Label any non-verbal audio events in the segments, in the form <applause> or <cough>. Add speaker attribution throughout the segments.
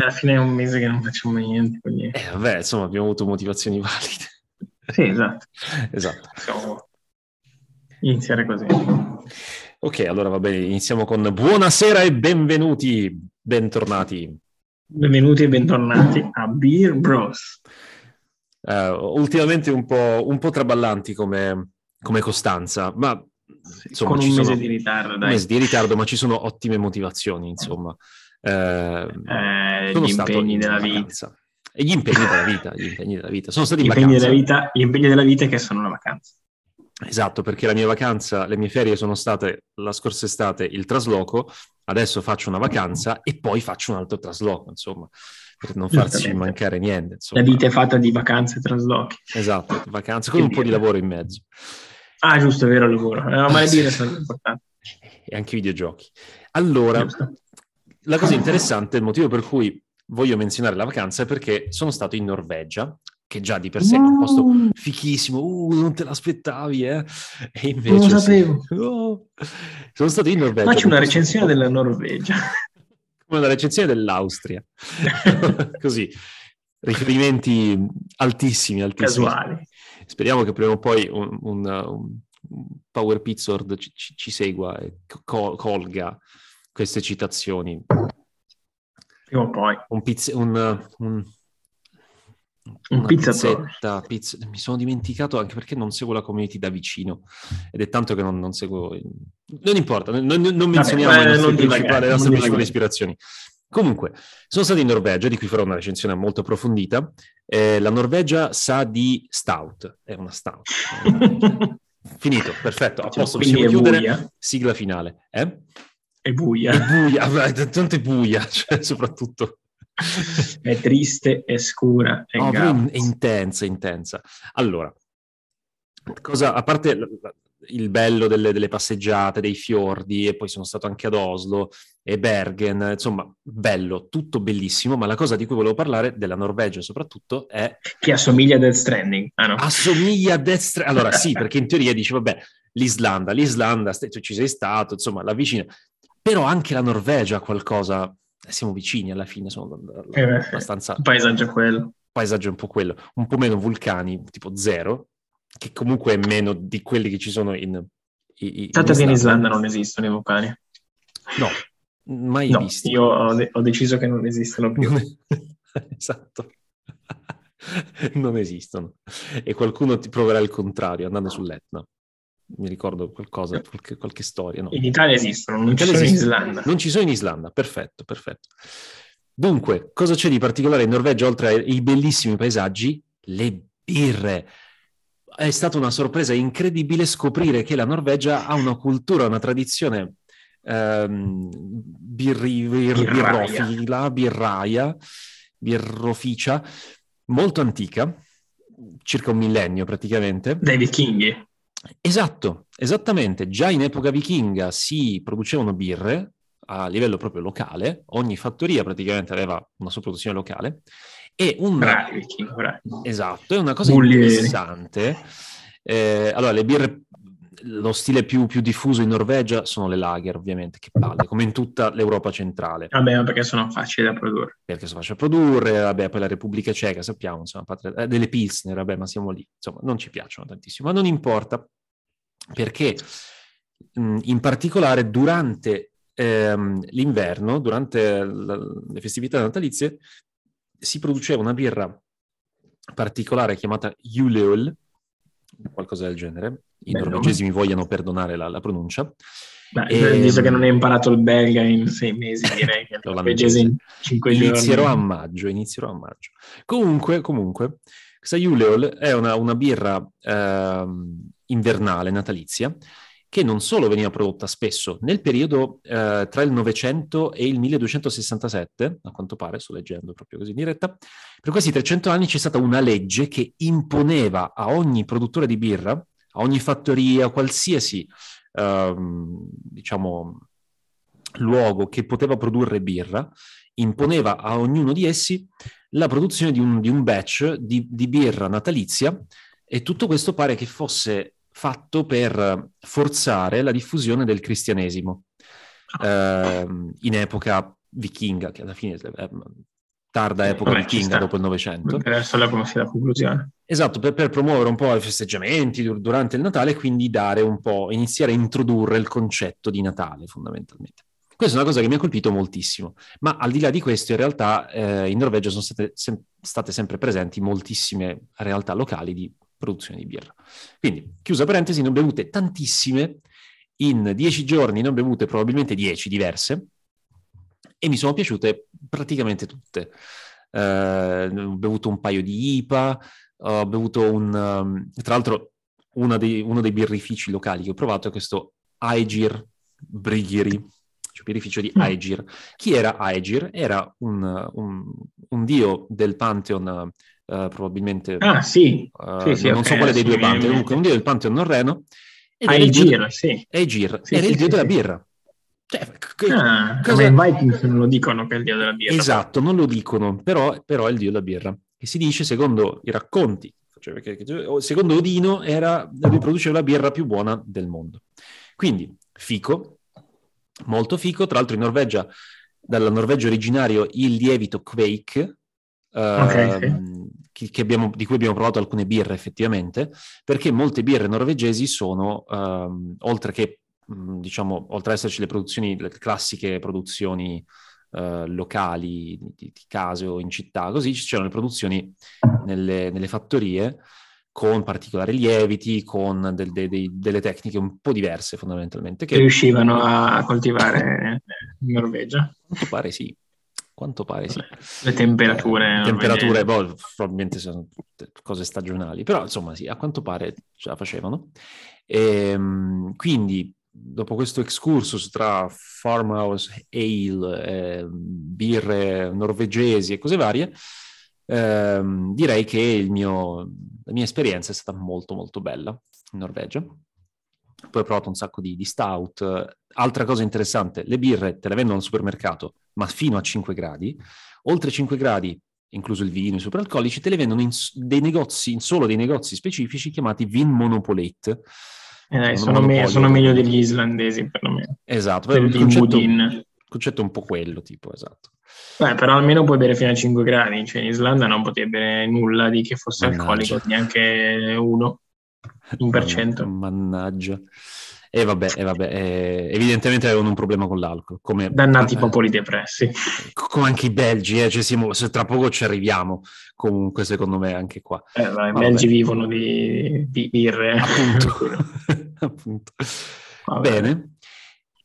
Speaker 1: Alla fine è un mese che non facciamo niente. Quindi...
Speaker 2: Eh, vabbè, insomma, abbiamo avuto motivazioni valide. <laughs>
Speaker 1: Sì, esatto.
Speaker 2: esatto.
Speaker 1: Possiamo iniziare così.
Speaker 2: Ok, allora va bene, iniziamo con buonasera e benvenuti, bentornati.
Speaker 1: Benvenuti e bentornati a Beer Bros.
Speaker 2: Uh, ultimamente un po', un po' traballanti come, come costanza, ma
Speaker 1: insomma, con un mese sono, di ritardo, dai.
Speaker 2: Un mese di ritardo, ma ci sono ottime motivazioni, insomma.
Speaker 1: Eh, eh, gli impegni della vita.
Speaker 2: E gli impegni della vita, gli impegni della vita. Sono stati
Speaker 1: gli impegni della vita, gli impegni della vita che sono una vacanza.
Speaker 2: Esatto, perché la mia vacanza, le mie ferie sono state la scorsa estate il trasloco, adesso faccio una vacanza e poi faccio un altro trasloco, insomma, per non farci mancare niente. Insomma.
Speaker 1: La vita è fatta di vacanze e traslochi.
Speaker 2: Esatto, vacanze con un po' di lavoro in mezzo.
Speaker 1: Ah, giusto, è vero il lavoro. Eh, ma le birre sono importanti. <laughs>
Speaker 2: E anche i videogiochi. Allora, giusto. La cosa interessante, il motivo per cui voglio menzionare la vacanza è perché sono stato in Norvegia, che già di per sé è un posto fichissimo, uh, non te l'aspettavi, eh?
Speaker 1: E invece... Non lo sapevo. Sì.
Speaker 2: Oh. Sono stato in Norvegia.
Speaker 1: Faccio una recensione della Norvegia. <laughs>
Speaker 2: Come una recensione dell'Austria. <laughs> Così, riferimenti altissimi, altissimi.
Speaker 1: Casuali.
Speaker 2: Speriamo che prima o poi un, un, un Power Pizzord ci, ci, segua e col, colga queste citazioni.
Speaker 1: Prima o poi.
Speaker 2: Un, pizz- un, un
Speaker 1: un pizzetta,
Speaker 2: pizza, mi sono dimenticato anche perché non seguo la community da vicino ed è tanto che non, non seguo non importa, non, non menzioniamo Vabbè, le nostre principali ispirazioni comunque, sono stato in Norvegia di cui farò una recensione molto approfondita eh, la Norvegia sa di stout è una stout <laughs> finito, perfetto, a posto, possiamo chiudere buia. sigla finale eh?
Speaker 1: È buia
Speaker 2: è buia, tanto è buia <laughs> cioè, soprattutto
Speaker 1: è triste, è scura, è, no,
Speaker 2: è intensa, intensa. Allora, cosa, a parte il bello delle, delle, passeggiate, dei fiordi, e poi sono stato anche ad Oslo e Bergen, insomma, bello, tutto bellissimo, ma la cosa di cui volevo parlare, della Norvegia soprattutto, è...
Speaker 1: Che assomiglia a Death Stranding. Ah, no.
Speaker 2: Assomiglia a Death Stranding. Allora sì, <laughs> perché in teoria dici, vabbè, l'Islanda, l'Islanda, ci sei stato, insomma, la vicina. Però anche la Norvegia ha qualcosa siamo vicini alla fine, sono
Speaker 1: eh abbastanza... Il paesaggio è quello. Il
Speaker 2: paesaggio è un po' quello, un po' meno vulcani, tipo zero, che comunque è meno di quelli che ci sono in...
Speaker 1: in Tanto che in Islanda non esistono i vulcani.
Speaker 2: No, mai
Speaker 1: no,
Speaker 2: visti.
Speaker 1: Io ho, de- ho, deciso che non esistono più. <laughs>
Speaker 2: esatto. non esistono. E qualcuno ti proverà il contrario andando sull'Etna mi ricordo qualcosa, qualche, qualche storia. No?
Speaker 1: In Italia esistono, non ci sono in Islanda.
Speaker 2: Non ci sono in Islanda, perfetto, perfetto. Dunque, cosa c'è di particolare in Norvegia oltre ai bellissimi paesaggi? Le birre. È stata una sorpresa incredibile scoprire che la Norvegia ha una cultura, una tradizione ehm, birri, bir, birrofila, birraia, birroficia, molto antica, circa un millennio praticamente.
Speaker 1: Dai vichinghi.
Speaker 2: Esatto, esattamente. Già in epoca vichinga si producevano birre a livello proprio locale, ogni fattoria praticamente aveva una sua produzione locale. E un...
Speaker 1: Bravi.
Speaker 2: Esatto, è una cosa Bullieri. interessante. Eh, allora, le birre, lo stile più, più, diffuso in Norvegia sono le lager, ovviamente, che palle, come in tutta l'Europa centrale.
Speaker 1: Vabbè, perché sono facili da produrre.
Speaker 2: Perché sono facili da produrre, vabbè, poi la Repubblica Ceca, sappiamo, insomma, patria, eh, delle Pilsner, vabbè, ma siamo lì. Insomma, non ci piacciono tantissimo, ma non importa, perché mh, in particolare durante ehm, l'inverno, durante la, le festività natalizie, si produceva una birra particolare chiamata Juleol, qualcosa del genere. I Bello. norvegesi mi vogliano perdonare la, la pronuncia.
Speaker 1: Beh, e, visto che non hai imparato il belga in sei mesi, direi che <laughs> il norvegese in cinque
Speaker 2: giorni. Inizierò a maggio, inizierò a maggio. Comunque, comunque, questa Juleol è una, una birra eh, invernale, natalizia, che non solo veniva prodotta spesso nel periodo eh, tra il 900 e il 1267, a quanto pare, sto leggendo proprio così in diretta, per questi 300 anni c'è stata una legge che imponeva a ogni produttore di birra, a ogni fattoria, qualsiasi, ehm, diciamo, luogo che poteva produrre birra, imponeva a ognuno di essi la produzione di un, di un batch di, di birra natalizia e tutto questo pare che fosse fatto per forzare la diffusione del cristianesimo eh, in epoca vichinga, che alla fine eh, tarda epoca Vabbè, vichinga dopo il Novecento.
Speaker 1: Adesso la conosci la conclusione.
Speaker 2: Esatto, per, per, promuovere un po' i festeggiamenti durante il Natale quindi dare un po', iniziare a introdurre il concetto di Natale fondamentalmente. Questa è una cosa che mi ha colpito moltissimo, ma al di là di questo in realtà eh, in Norvegia sono state, sem- state sempre presenti moltissime realtà locali di produzione di birra. Quindi, chiusa parentesi, ne ho bevute tantissime, in dieci giorni ne ho bevute probabilmente dieci diverse, e mi sono piaciute praticamente tutte. Uh, ho bevuto un paio di IPA, ho bevuto un... Um, tra l'altro dei, uno dei birrifici locali che ho provato è questo Aegir Brighieri, cioè birrificio di mm. Aegir. Chi era Aegir? Era un, un, un dio del Pantheon Uh, probabilmente.
Speaker 1: Ah, sì. Uh, sì, sì
Speaker 2: non okay, so quale dei due Pantheon, comunque un dio del Pantheon norreno.
Speaker 1: Aegir, sì.
Speaker 2: Aegir, sì, era il dio della birra.
Speaker 1: Cioè, ah, cosa... I Vikings non lo dicono che è il dio della birra.
Speaker 2: Esatto, non lo dicono, però, però è il dio della birra. Che si dice, secondo i racconti, cioè, secondo Odino, era, produceva la birra più buona del mondo. Quindi, fico, molto fico. Tra l'altro in Norvegia, dalla Norvegia originario, il lievito Quake, okay, uh, sì. che abbiamo, di cui abbiamo provato alcune birre effettivamente, perché molte birre norvegesi sono, uh, oltre che diciamo, oltre ad esserci le produzioni, le classiche produzioni uh, locali di, di, case o in città, così c'erano le produzioni nelle, nelle fattorie con particolari lieviti, con del, de, de, delle tecniche un po' diverse fondamentalmente.
Speaker 1: Che riuscivano a coltivare in Norvegia?
Speaker 2: Quanto pare sì. Quanto pare sì.
Speaker 1: Le temperature.
Speaker 2: Eh, temperature, boh, probabilmente sono cose stagionali, però insomma sì, a quanto pare ce la facevano. E, ehm, quindi dopo questo excursus tra farmhouse ale, eh, birre norvegesi e cose varie, ehm, direi che mio, la mia esperienza è stata molto molto bella in Norvegia. Poi ho provato un sacco di, di, stout. Altra cosa interessante, le birre te le vendono al supermercato, ma fino a 5 gradi. Oltre 5 gradi, incluso il vino, i superalcolici, te le vendono in, dei negozi, in solo dei negozi specifici chiamati Vin Monopolet
Speaker 1: eh dai, sono, me- sono, meglio degli islandesi perlomeno.
Speaker 2: Esatto, il concetto, il concetto è un po' quello, tipo, esatto.
Speaker 1: Beh, però almeno puoi bere fino a 5 gradi, cioè in Islanda non potevi bere nulla di che fosse Mannaggia. alcolico, neanche uno, un per cento.
Speaker 2: Mannaggia. E vabbè, e vabbè eh, evidentemente avevano un problema con l'alcol. Come,
Speaker 1: Dannati eh, popoli depressi.
Speaker 2: Come anche i belgi, eh, cioè siamo, se tra poco ci arriviamo, comunque secondo me anche qua.
Speaker 1: Eh, I belgi vivono di, di birre.
Speaker 2: Appunto. <laughs> <laughs> Appunto. Bene.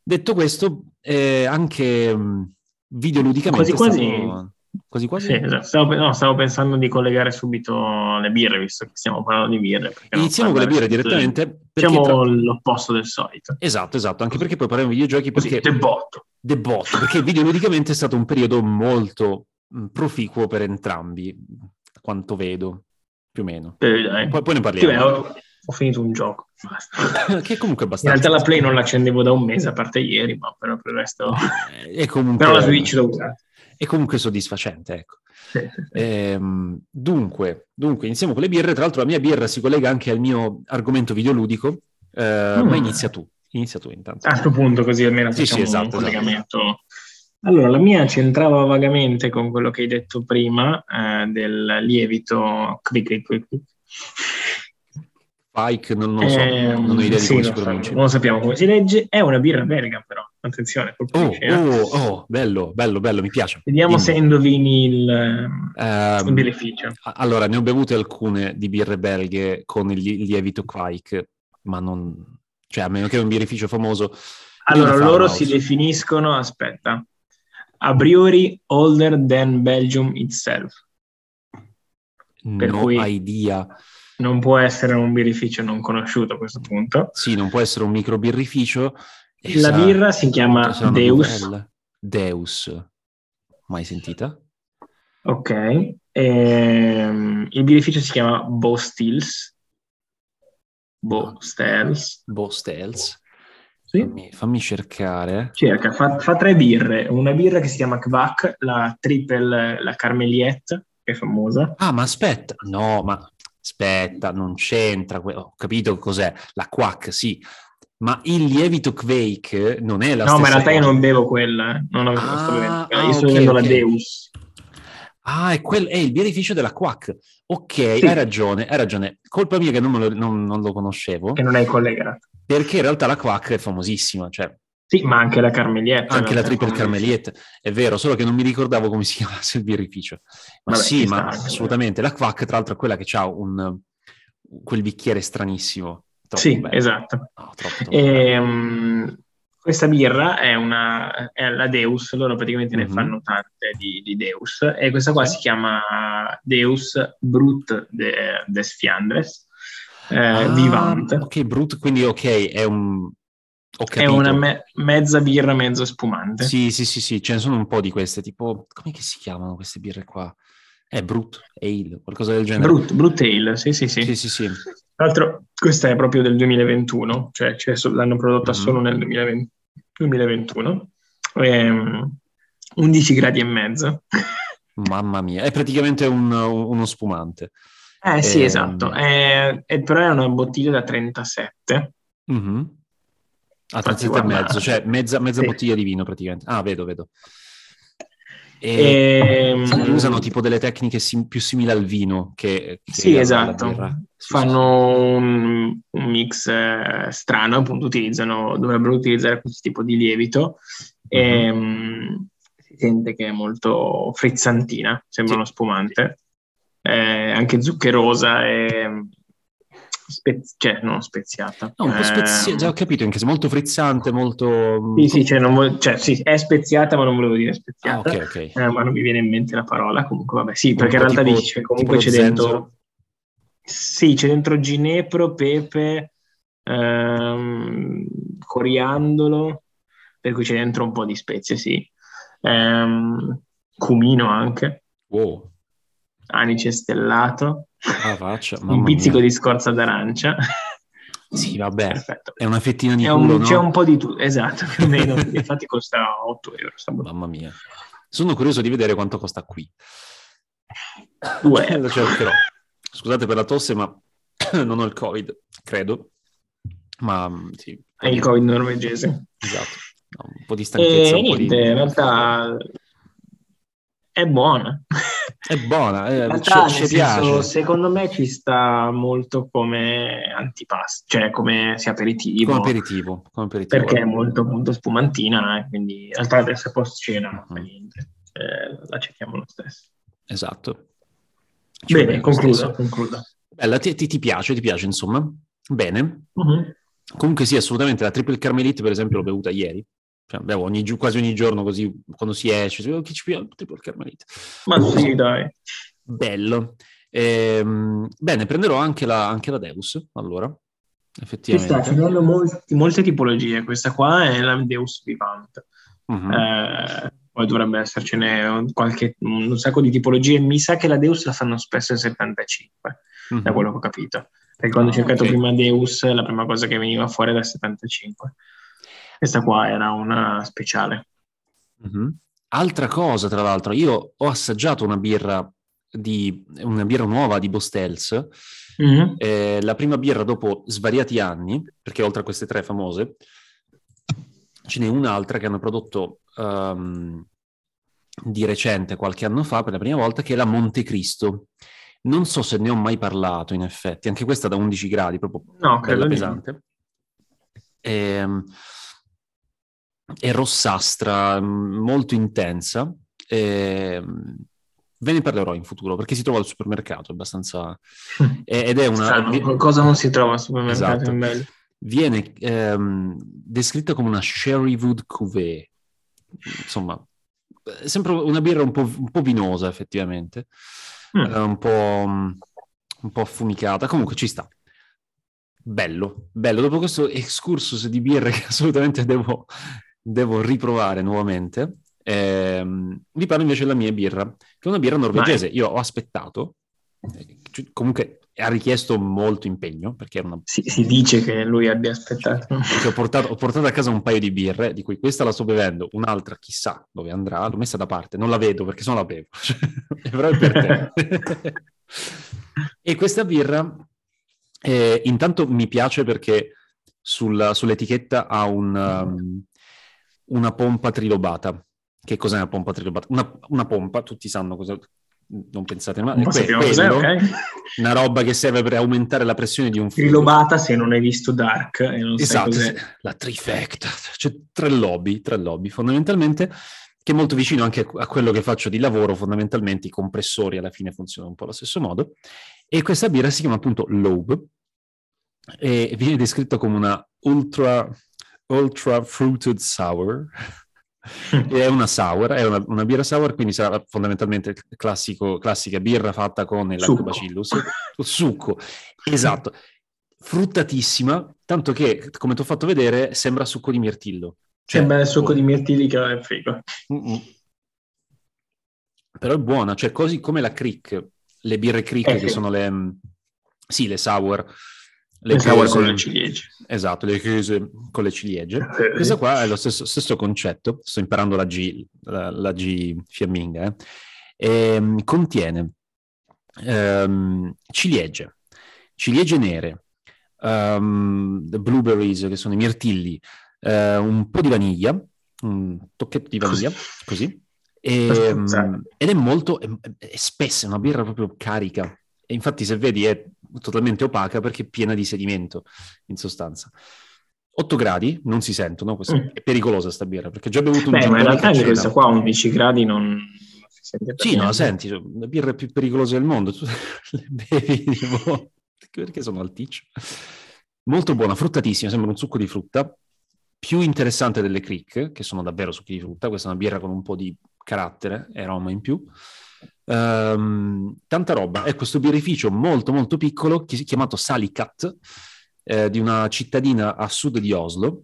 Speaker 2: Detto questo, eh, anche mm, videoludicamente...
Speaker 1: Quasi quasi Quasi quasi? Sì, esatto. stavo, no, stavo, pensando di collegare subito le birre, visto che stiamo parlando di birre.
Speaker 2: Iniziamo con le birre direttamente.
Speaker 1: Diciamo tra... l'opposto del solito.
Speaker 2: Esatto, esatto, anche perché poi parliamo di videogiochi perché...
Speaker 1: debotto.
Speaker 2: Debotto, perché videoludicamente è stato un periodo molto mm, proficuo per entrambi, quanto vedo, più o meno.
Speaker 1: Eh,
Speaker 2: poi, poi, ne parliamo. Sì, beh,
Speaker 1: ho, ho, finito un gioco, <laughs>
Speaker 2: che comunque abbastanza...
Speaker 1: In realtà la Play non l'accendevo da un mese, a parte ieri, ma però per il resto... <laughs>
Speaker 2: Eh, comunque...
Speaker 1: Però la Switch l'ho usata
Speaker 2: è comunque soddisfacente, ecco. ehm, dunque, dunque, iniziamo con le birre. Tra l'altro la mia birra si collega anche al mio argomento videoludico, eh, mm. ma inizia tu. Inizia tu intanto.
Speaker 1: A questo punto così almeno
Speaker 2: sì, sì, esatto, un
Speaker 1: esatto. collegamento. Esatto. Allora, la mia c'entrava vagamente con quello che hai detto prima eh, del lievito quick, quick, quick.
Speaker 2: Pike, non, non so, eh, non ho idea
Speaker 1: sì,
Speaker 2: di come si pronuncia.
Speaker 1: Non sappiamo come si legge, è una birra belga però, attenzione.
Speaker 2: Oh, eh. oh, oh, bello, bello, bello, mi piace.
Speaker 1: Vediamo Dimmi. se indovini il, um, il beneficio.
Speaker 2: Allora, ne ho bevute alcune di birre belghe con il lievito Quake, ma non... cioè a meno che è un birrificio famoso...
Speaker 1: Allora, loro si definiscono, aspetta, a priori older than Belgium itself.
Speaker 2: Per no cui... idea
Speaker 1: non può essere un birrificio non conosciuto a questo punto.
Speaker 2: Sì, non può essere un micro birrificio.
Speaker 1: La birra si chiama Deus.
Speaker 2: Deus. Mai sentita?
Speaker 1: Ok. Ehm, il birrificio si chiama Bo Stills. Bo Stels.
Speaker 2: Bo Stels. Sì. Fammi, fammi, cercare.
Speaker 1: Cerca, fa, fa, tre birre. Una birra che si chiama Kvak, la triple, la Carmeliette, che è famosa.
Speaker 2: Ah, ma aspetta. No, ma aspetta, non c'entra, ho capito cos'è, la quack, sì, ma il lievito Quake non è la
Speaker 1: no, stessa No, ma in realtà io non bevo quella, eh. non avevo ah, bevendo, io sto okay, bevendo okay. la Deus.
Speaker 2: Ah, è, quel, è il birrificio della Quack. Ok, sì. hai ragione, hai ragione. Colpa mia che non lo, non, non lo conoscevo.
Speaker 1: Che non hai collegato.
Speaker 2: Perché in realtà la Quack è famosissima, cioè...
Speaker 1: Sì, ma anche la Carmeliette.
Speaker 2: Anche la Triple Carmeliette, è vero, solo che non mi ricordavo come si chiamasse <laughs> il birrificio. Ma Vabbè, sì, ma sta, assolutamente. La Quack, tra l'altro, è quella che ha un, quel bicchiere stranissimo.
Speaker 1: Troppo sì, bello. esatto. No, troppo, troppo e, um, questa birra è, una, è la Deus, loro praticamente mm-hmm. ne mhm. fanno tante di, di, Deus, e questa qua si chiama Deus Brut de, des Fiandres, eh, ah, Vivant.
Speaker 2: Ok, Brut, quindi ok, è un...
Speaker 1: È una me- mezza birra, mezzo spumante.
Speaker 2: Sì, sì, sì, sì, ce ne sono un po' di queste, tipo, come si chiamano queste birre qua? È Brut Ale, qualcosa del genere.
Speaker 1: Brut, Brut Ale, sì, sì, sì.
Speaker 2: Sì, sì, sì.
Speaker 1: Tra l'altro, questa è proprio del 2021, cioè, cioè l'hanno prodotta mm-hmm. solo nel 2020, 2021. Ehm, 11 gradi e mezzo.
Speaker 2: Mamma mia, è praticamente un, uno spumante.
Speaker 1: Eh sì, ehm... esatto, è, è, però è una bottiglia da 37.
Speaker 2: Mm-hmm. A 37 e mezzo, cioè mezza, mezza sì. bottiglia di vino praticamente. Ah, vedo, vedo. E, e usano tipo delle tecniche sim- più simili al vino che, che
Speaker 1: sì, esatto. Sì, Fanno sì. Un, un, mix eh, strano, appunto utilizzano, dovrebbero utilizzare questo tipo di lievito mm-hmm. e um, si sente che è molto frizzantina, sembra sì. uno spumante, eh, anche zuccherosa e Spez- cioè, non speziata.
Speaker 2: No, un po' speziata, eh, già ho capito, anche se molto frizzante, molto...
Speaker 1: Sì, sì, cioè, vo- cioè, sì, è speziata, ma non volevo dire speziata. Ah, ok, ok. Eh, ma non mi viene in mente la parola, comunque vabbè, sì, perché in realtà tipo, dice, comunque c'è dentro... Sì, c'è dentro ginepro, pepe, ehm, coriandolo, per cui c'è dentro un po' di spezie, sì. Ehm, cumino anche.
Speaker 2: Wow.
Speaker 1: Anice stellato.
Speaker 2: Ah, faccia,
Speaker 1: un pizzico mia. di scorza d'arancia.
Speaker 2: Sì, vabbè, Perfetto. è una fettina di
Speaker 1: un,
Speaker 2: culo,
Speaker 1: C'è un po' di tutto, esatto, più o meno. <laughs> Infatti costa 8 euro.
Speaker 2: Mamma mia. Sono curioso di vedere quanto costa qui.
Speaker 1: Due. <laughs>
Speaker 2: Lo cercherò. Scusate per la tosse, ma <coughs> non ho il Covid, credo. Ma sì.
Speaker 1: È il Covid norvegese.
Speaker 2: Esatto. No, un po' di stanchezza.
Speaker 1: E niente, di... in realtà è buona.
Speaker 2: È buona, eh,
Speaker 1: realtà, ci, ci senso, secondo me ci sta molto come antipasto, cioè come sia aperitivo.
Speaker 2: Come aperitivo, come aperitivo.
Speaker 1: Perché è molto appunto spumantina, eh, quindi in realtà adesso è post cena, uh-huh. niente, eh, la cerchiamo lo stesso.
Speaker 2: Esatto.
Speaker 1: Ci Bene, concludo, concludo.
Speaker 2: Bella, ti, ti, ti, piace, ti piace insomma? Bene. Uh-huh. Comunque sì, assolutamente, la Triple Carmelite per esempio l'ho bevuta ieri, cioè, bevo ogni, quasi ogni giorno così quando si esce, oh, chi ci piace tipo il carmelite.
Speaker 1: Ma sì, dai.
Speaker 2: Bello. Ehm, bene, prenderò anche la, anche la Deus, allora, effettivamente.
Speaker 1: Ci sta molti, molte tipologie, questa qua è la Deus Vivante. Uh-huh. Eh, poi dovrebbe essercene qualche, un sacco di tipologie. Mi sa che la Deus la fanno spesso in 75, uh-huh. da mhm. quello che ho capito. Perché quando ho ah, cercato okay. prima Deus, la prima cosa che veniva fuori era 75. Questa qua era una speciale.
Speaker 2: Mm-hmm. Altra cosa, tra l'altro, io ho assaggiato una birra, di, una birra nuova di Bostels, mm-hmm. eh, la prima birra dopo svariati anni, perché oltre a queste tre famose, ce n'è un'altra che hanno prodotto um, di recente, qualche anno fa, per la prima volta, che è la Montecristo. Non so se ne ho mai parlato, in effetti, anche questa da 11 gradi, proprio no, bella pesante. Ehm, è rossastra, mm, molto intensa. E ve ne parlerò in futuro perché si trova al supermercato, è abbastanza... <laughs> ed è una...
Speaker 1: Strano, cosa non si trova al supermercato? Esatto.
Speaker 2: Viene ehm, descritta come una Sherrywood Cuvée. Insomma, è sempre una birra un po', un po vinosa effettivamente, mm. eh, un, po', un po' affumicata, comunque ci sta. Bello, bello. Dopo questo excursus di birre che <laughs> assolutamente devo, devo riprovare nuovamente. Ehm, vi parlo invece della mia birra, che è una birra norvegese. Io ho aspettato, eh, comunque ha richiesto molto impegno perché era una...
Speaker 1: si, si dice che lui abbia aspettato.
Speaker 2: Ho portato, ho portato, a casa un paio di birre, di cui questa la sto bevendo, un'altra chissà dove andrà, l'ho messa da parte, non la vedo perché se no la bevo, però <laughs> è per te. <laughs> e questa birra eh, intanto mi piace perché sulla, sull'etichetta ha un, um, una pompa trilobata. Che cos'è una pompa trilobata? Una, una pompa, tutti sanno cosa, non pensate male, non que- quello, okay. una roba che serve per aumentare la pressione di un
Speaker 1: film. Rilobata se non hai visto Dark e non esatto, sai
Speaker 2: la trifecta, c'è tre lobby, tre lobby fondamentalmente, che è molto vicino anche a quello che faccio di lavoro, fondamentalmente i compressori alla fine funzionano un po' allo stesso modo, e questa birra si chiama appunto Lobe, e viene descritto come una ultra, ultra fruited sour, <laughs> è una sour, è una, una, birra sour, quindi sarà fondamentalmente classico, classica birra fatta con il lactobacillus, succo, esatto, fruttatissima, tanto che, come ti ho fatto vedere, sembra succo di mirtillo.
Speaker 1: Cioè, sembra il succo oh. di mirtilli che è frigo.
Speaker 2: Però è buona, cioè così come la Crick, le birre Crick eh, che sì. sono le, sì, le sour,
Speaker 1: le chiuse con le ciliegie.
Speaker 2: Esatto, le chiuse con le ciliegie. Eh, Questa qua è lo stesso, stesso, concetto, sto imparando la G, la, la G fiamminga, eh. e, ehm, contiene um, ciliegie, ciliegie nere, um, blueberries, che sono i mirtilli, uh, un po' di vaniglia, un tocchetto di vaniglia, così, così e, ed è molto, è, è spessa, è una birra proprio carica. E infatti se vedi è totalmente opaca perché è piena di sedimento, in sostanza. 8 gradi non si sentono, mm. è pericolosa sta birra perché già bevuto
Speaker 1: un Beh, ma in realtà anche questa qua a 11 gradi non,
Speaker 2: si sente Sì, niente. no, senti, la birra più pericolosa del mondo, tu <laughs> le bevi tipo, <laughs> perché sono alticcio. Molto buona, fruttatissima, sembra un succo di frutta, più interessante delle Crick, che sono davvero succhi di frutta, questa è una birra con un po' di carattere e aroma in più. Um, tanta roba. È questo birrificio molto molto piccolo chiamato Salikat, eh, di una cittadina a sud di Oslo,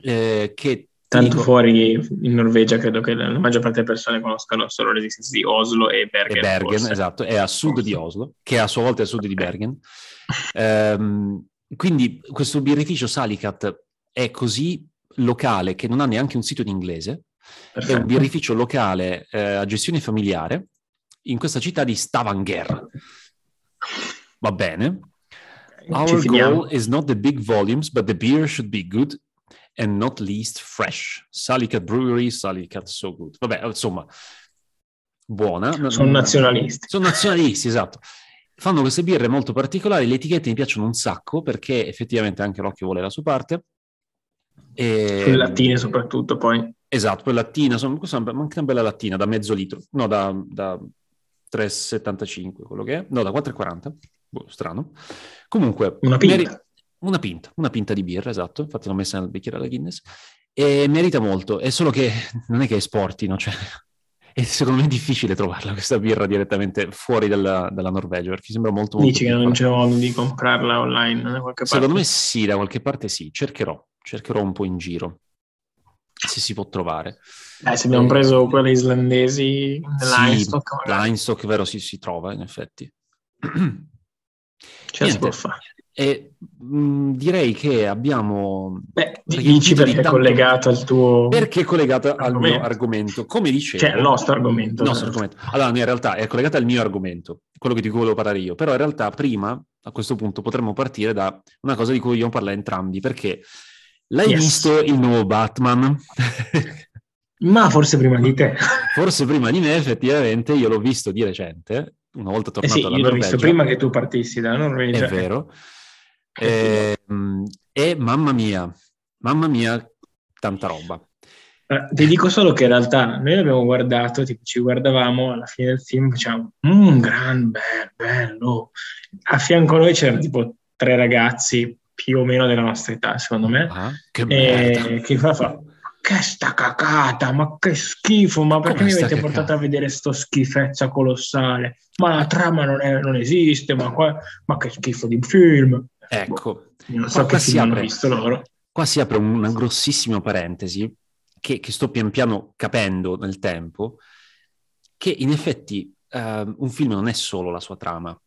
Speaker 2: eh, che
Speaker 1: Tanto dico, fuori in Norvegia credo che la maggior parte delle persone conoscano solo l'esistenza di Oslo e Bergen.
Speaker 2: E Bergen, esatto, è a sud forse. di Oslo, che a sua volta è a sud di Bergen. Um, quindi questo birrificio Salikat è così locale che non ha neanche un sito in inglese, Perfetto. è un birrificio locale eh, a gestione familiare in questa città di Stavanger. Va bene. Our goal is not the big volumes, but the beer should be good and not least fresh. Salicat Brewery, Salicat So Good. Vabbè, insomma, buona.
Speaker 1: Sono nazionalisti.
Speaker 2: Sono nazionalisti, esatto. Fanno queste birre molto particolari, le etichette mi piacciono un sacco perché effettivamente anche l'occhio vuole la sua parte.
Speaker 1: E... Le lattine soprattutto poi.
Speaker 2: Esatto, poi lattina, sono, questa è anche una bella lattina da mezzo litro, no, da, da 3,75 quello che è, no, da 4,40, boh, strano. Comunque,
Speaker 1: una pinta. Meri-
Speaker 2: una pinta, una pinta di birra, esatto, infatti l'ho messa nel bicchiere alla Guinness, e merita molto, è solo che non è che esportino, cioè è <laughs> secondo me difficile trovarla questa birra direttamente fuori dalla, dalla Norvegia perché sembra molto molto
Speaker 1: dici che non c'è modo di comprarla online da qualche parte.
Speaker 2: secondo me sì da qualche parte sì. Cercherò cercherò un po' in giro se si può trovare.
Speaker 1: Eh, se abbiamo eh, preso quelle islandesi dell'Einstock.
Speaker 2: Sì, l'Einstock, vero, si, si trova in effetti.
Speaker 1: Ce <clears throat> si può fare.
Speaker 2: E mh, mm, direi che abbiamo.
Speaker 1: Beh, dici perché è collegato al tuo.
Speaker 2: Perché è collegato al mio argomento. Come dicevo.
Speaker 1: Cioè, al nostro argomento.
Speaker 2: Nostro argomento. Allora, in realtà è collegato al mio argomento, quello di cui volevo parlare io. Però in realtà, prima, a questo punto, potremmo partire da una cosa di cui vogliamo parlare entrambi, perché L'hai yes. visto il nuovo Batman? <laughs>
Speaker 1: Ma forse prima di te.
Speaker 2: Forse prima di me, effettivamente, io l'ho visto di recente, una volta tornato eh sì,
Speaker 1: io l'ho visto prima che tu partissi dalla Norvegia.
Speaker 2: È vero. E, ehm, e mamma mia, mamma mia, tanta roba.
Speaker 1: Eh, ti dico solo che in realtà noi l'abbiamo guardato, tipo, ci guardavamo alla fine del film, facciamo un mm, gran bel, bello. A fianco a noi c'erano tipo tre ragazzi più o meno della nostra età, secondo me. Ah,
Speaker 2: che e,
Speaker 1: che fa, fa che sta cacata, ma che schifo, ma perché Come mi avete portato cacata? a vedere sto schifezza colossale? Ma la trama non, è, non esiste, ma, qua, ma, che schifo di film.
Speaker 2: Ecco,
Speaker 1: boh, non so che film apre, hanno visto loro.
Speaker 2: Qua si apre una grossissima parentesi che, che sto pian piano capendo nel tempo, che in effetti uh, un film non è solo la sua trama,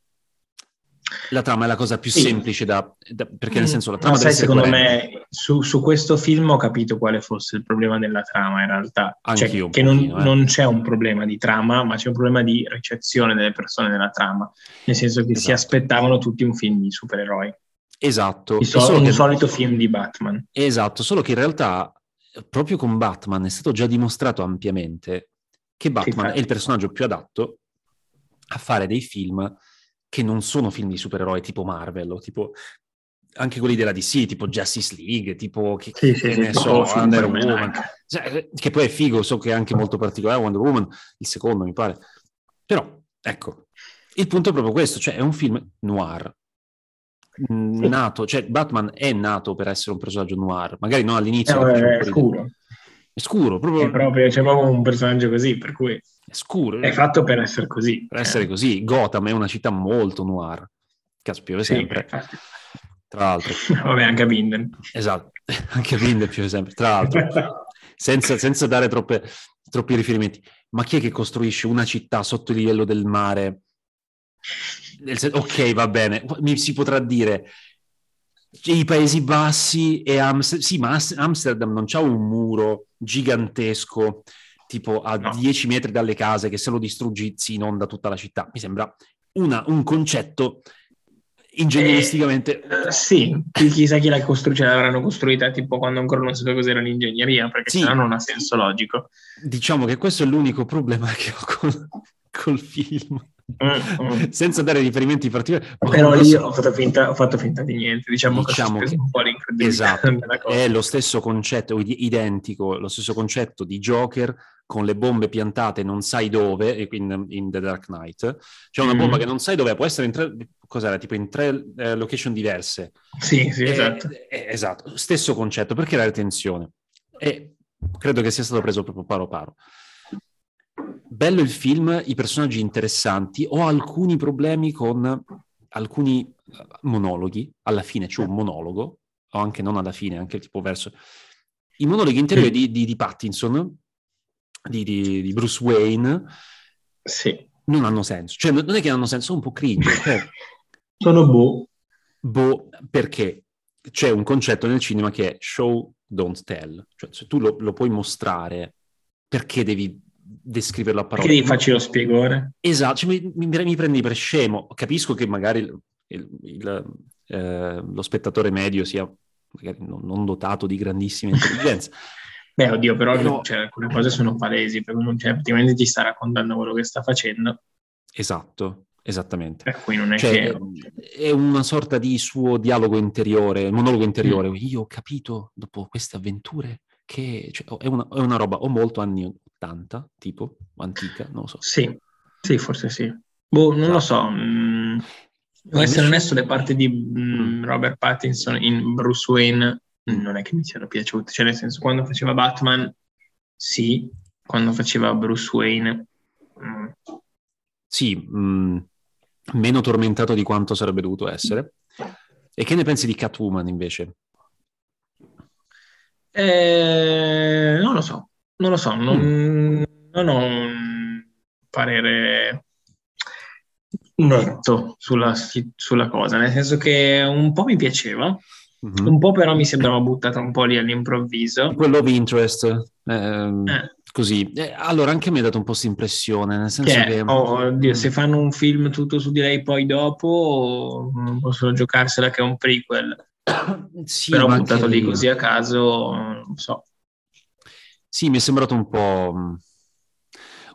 Speaker 2: la trama è la cosa più sì. semplice da, da, perché nel mm. senso la trama
Speaker 1: Ma sai, secondo coerente. me su, su, questo film ho capito quale fosse il problema della trama in realtà cioè, che pochino, non, eh. non, c'è un problema di trama ma c'è un problema di ricezione delle persone nella trama nel senso che esatto. si aspettavano tutti un film di supereroi
Speaker 2: esatto
Speaker 1: so, un che... solito film di Batman
Speaker 2: esatto solo che in realtà proprio con Batman è stato già dimostrato ampiamente che Batman è il personaggio più adatto a fare dei film che non sono film di supereroi tipo Marvel o tipo anche quelli della DC, tipo Justice League, tipo che, sì, che sì, ne sì, so, Wonder Woman, cioè, che poi è figo, so che è anche molto particolare Wonder Woman, il secondo mi pare. Però, ecco, il punto è proprio questo, cioè è un film noir, nato, cioè Batman è nato per essere un personaggio noir, magari non all'inizio.
Speaker 1: Eh, è scuro.
Speaker 2: È scuro, proprio...
Speaker 1: È proprio, c'è proprio un personaggio così, per cui...
Speaker 2: È scuro.
Speaker 1: È fatto per essere così.
Speaker 2: Per essere così. Gotham è una città molto noir. Cazzo, piove sempre. Infatti. Tra l'altro. <laughs>
Speaker 1: Vabbè, anche a Binden.
Speaker 2: Esatto, <laughs> anche a Binden piove sempre. Tra l'altro, <laughs> senza, senza dare troppe, troppi riferimenti. Ma chi è che costruisce una città sotto il livello del mare? Ok, va bene. Mi si potrà dire i Paesi Bassi e Amsterdam. Sì, ma Amsterdam non c'ha un muro gigantesco, tipo a no. 10 metri dalle case, che se lo distruggi si inonda tutta la città. Mi sembra una, un concetto ingegneristicamente...
Speaker 1: Eh, sì, chissà chi la costruisce, l'avranno costruita tipo quando ancora non sapeva cos'era l'ingegneria, perché sì. non ha senso logico.
Speaker 2: Diciamo che questo è l'unico problema che ho con, col film. Mm, mm. senza dare riferimenti particolari.
Speaker 1: Però lì ho, fatto finta, ho fatto finta di niente, diciamo, diciamo che, un po'
Speaker 2: esatto, <laughs> è lo stesso concetto, identico, lo stesso concetto di Joker con le bombe piantate non sai dove, in, in The Dark Knight. C'è una mm. bomba che non sai dove, può essere in tre, cos'era, tipo in tre eh, location diverse.
Speaker 1: Sì, sì, esatto.
Speaker 2: Eh, esatto, stesso concetto, perché la retenzione. E credo che sia stato preso proprio paro paro bello il film, i personaggi interessanti, ho alcuni problemi con alcuni eh, monologhi, alla fine c'è un monologo, o anche non alla fine, anche tipo verso... I monologhi interiori di, di, di Pattinson, di, di, Bruce Wayne,
Speaker 1: sì.
Speaker 2: non hanno senso. Cioè, non è che hanno senso, sono un po' cringe. <laughs> Cioè...
Speaker 1: Sono boh.
Speaker 2: Boh, perché c'è un concetto nel cinema che è show, don't tell. Cioè, se tu lo, lo puoi mostrare, perché devi descriverlo a parole.
Speaker 1: Perché devi farci lo spiegone?
Speaker 2: Esatto, cioè, mi, mi, mi, prendi per scemo. Capisco che magari il, il, il, eh, lo spettatore medio sia non, non, dotato di grandissima intelligenza. <laughs>
Speaker 1: Beh, oddio, però, però... Cioè, alcune cose sono palesi, perché non, cioè, praticamente ti sta raccontando quello che sta facendo.
Speaker 2: Esatto, esattamente.
Speaker 1: Per cui non è
Speaker 2: cioè,
Speaker 1: che...
Speaker 2: È una sorta di suo dialogo interiore, monologo interiore. Mm. Io ho capito, dopo queste avventure, che cioè, è, una, è, una, roba o molto anni 80, tipo, antica, non lo so.
Speaker 1: Sì, sì, forse sì. Boh, non lo so. Mm, devo essere onesto, le parti di mm, mm. Robert Pattinson in Bruce Wayne non è che mi siano piaciute. Cioè, nel senso, quando faceva Batman, sì. Quando faceva Bruce Wayne...
Speaker 2: Mm. Sì, mm, meno tormentato di quanto sarebbe dovuto essere. E che ne pensi di Catwoman, invece?
Speaker 1: Eh, non lo so, non lo so, non, mm. non ho un parere netto sulla, sulla, cosa, nel senso che un po' mi piaceva, mm-hmm. un po' però mi sembrava buttata un po' lì all'improvviso.
Speaker 2: Quello of interest, ehm, eh. così. Eh, allora anche a me ha dato un po' questa impressione, nel senso che... che...
Speaker 1: Oh, oddio, mm. se fanno un film tutto su di lei poi dopo, possono giocarsela che è un prequel <coughs> sì, però buttato lì così a caso, non so.
Speaker 2: Sì, mi è sembrato un po'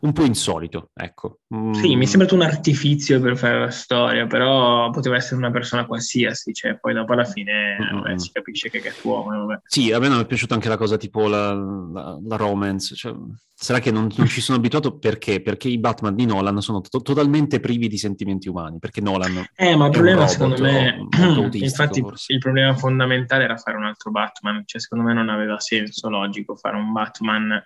Speaker 2: un po' insolito, ecco.
Speaker 1: Mm. Sì, mi è sembrato un artificio per fare la storia, però poteva essere una persona qualsiasi, cioè poi dopo alla fine vabbè, si capisce che è uomo. Vabbè.
Speaker 2: Sì, a me non è piaciuta anche la cosa tipo la, la, la romance, cioè, sarà che non, non, ci sono abituato perché? Perché i Batman di Nolan sono to- totalmente privi di sentimenti umani, perché Nolan
Speaker 1: Eh, ma il problema secondo me, <clears throat> infatti forse. il problema fondamentale era fare un altro Batman, cioè secondo me non aveva senso logico fare un Batman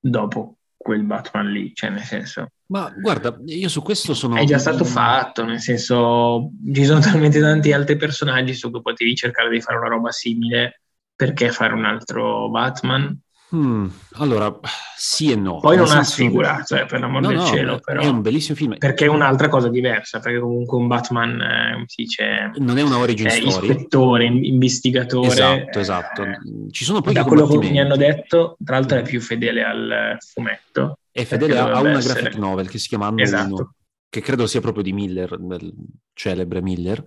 Speaker 1: dopo quel Batman lì, cioè nel senso...
Speaker 2: Ma guarda, io su questo sono...
Speaker 1: È già stato fatto, nel senso ci sono talmente tanti altri personaggi su cui potevi cercare di fare una roba simile, perché fare un altro Batman?
Speaker 2: Hmm, allora, sì e no.
Speaker 1: Poi non senso... ha sfigurato, eh, per l'amor no, del no, cielo. Però...
Speaker 2: È un bellissimo film.
Speaker 1: Perché è un'altra cosa diversa, perché comunque un Batman, eh, si dice...
Speaker 2: Non è una origin
Speaker 1: è
Speaker 2: story.
Speaker 1: Ispettore, investigatore.
Speaker 2: Esatto, esatto. Ci sono poi
Speaker 1: Da quello che mi hanno detto, tra l'altro è più fedele al fumetto.
Speaker 2: È fedele a una essere... graphic novel che si chiama Anno esatto. 1, che credo sia proprio di Miller, del celebre Miller.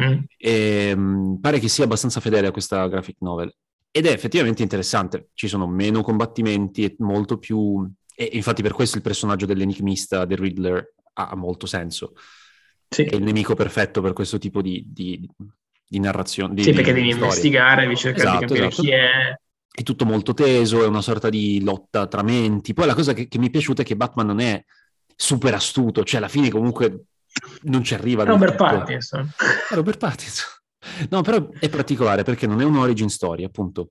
Speaker 2: Mm. E, um, pare che sia abbastanza fedele a questa graphic novel ed è effettivamente interessante, ci sono meno combattimenti e molto più... E infatti per questo il personaggio dell'enigmista, del Riddler, ha molto senso.
Speaker 1: Sì.
Speaker 2: È il nemico perfetto per questo tipo di, di, di narrazione. Di,
Speaker 1: sì, perché devi storia. investigare, devi cercare esatto, di capire esatto. chi è.
Speaker 2: È tutto molto teso, è una sorta di lotta tra menti. Poi la cosa che, che mi è piaciuta è che Batman non è super astuto, cioè alla fine comunque non ci arriva.
Speaker 1: Robert Pattinson.
Speaker 2: Robert Pattinson. No, però è particolare perché non è un'origin story, appunto.